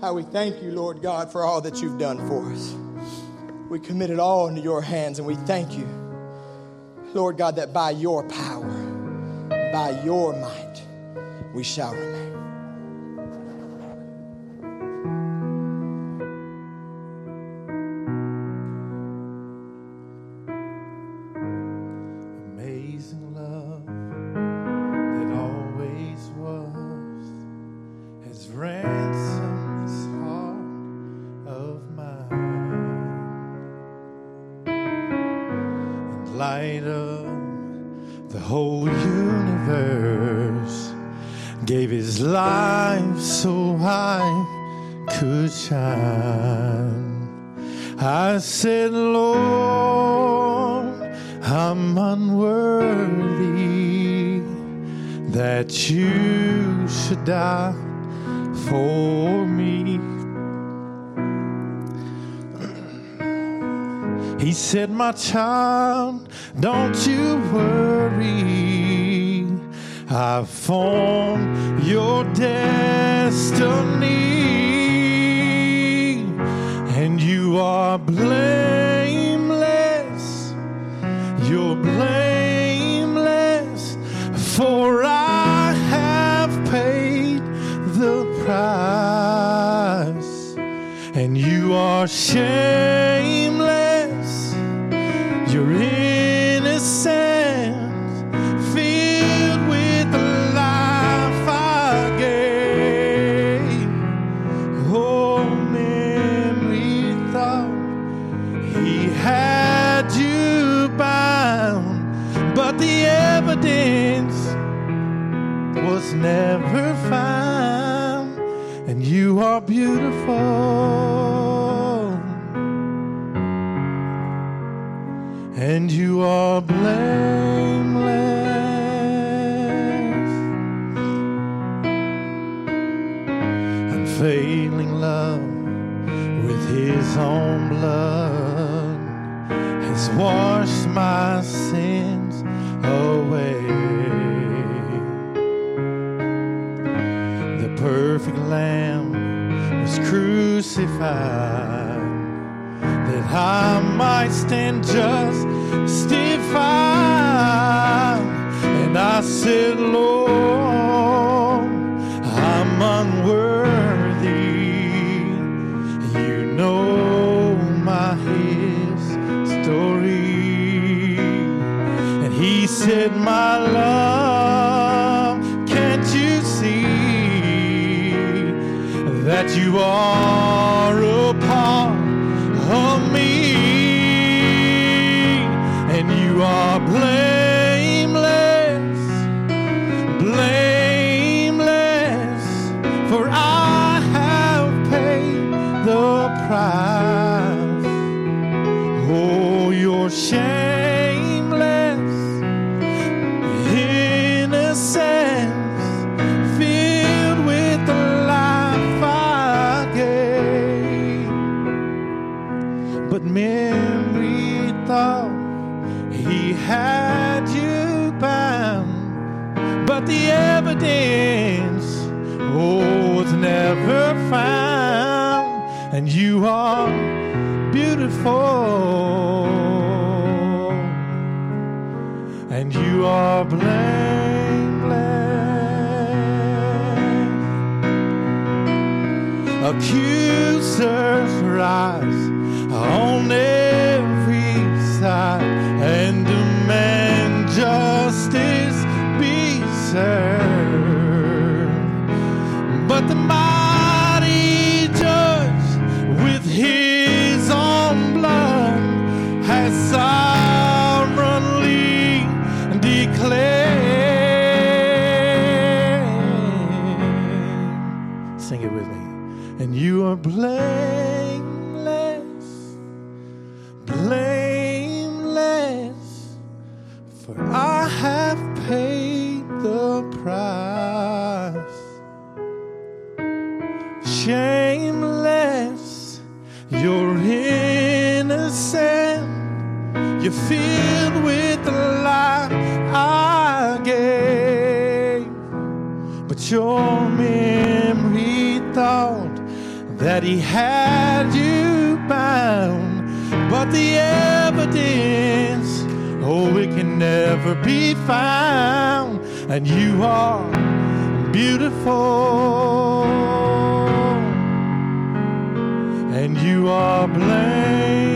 How we thank you, Lord God, for all that you've done for us. We commit it all into your hands and we thank you, Lord God, that by your power, by your might, we shall remain. My child, don't you worry. I've formed your destiny, and you are blameless. You're blameless, for I have paid the price, and you are shameless never found, and you are beautiful. And you are blameless. Unfailing love with his own blood has washed my sins away. The perfect lamb was crucified that I might stand justified. And I said, Lord, I'm unworthy. You know my history. And he said, My love, can't you see that you are blameless. Accusers rise filled with the life I gave. But your memory thought that he had you bound. But the evidence, oh, it can never be found. And you are beautiful and you are blameless.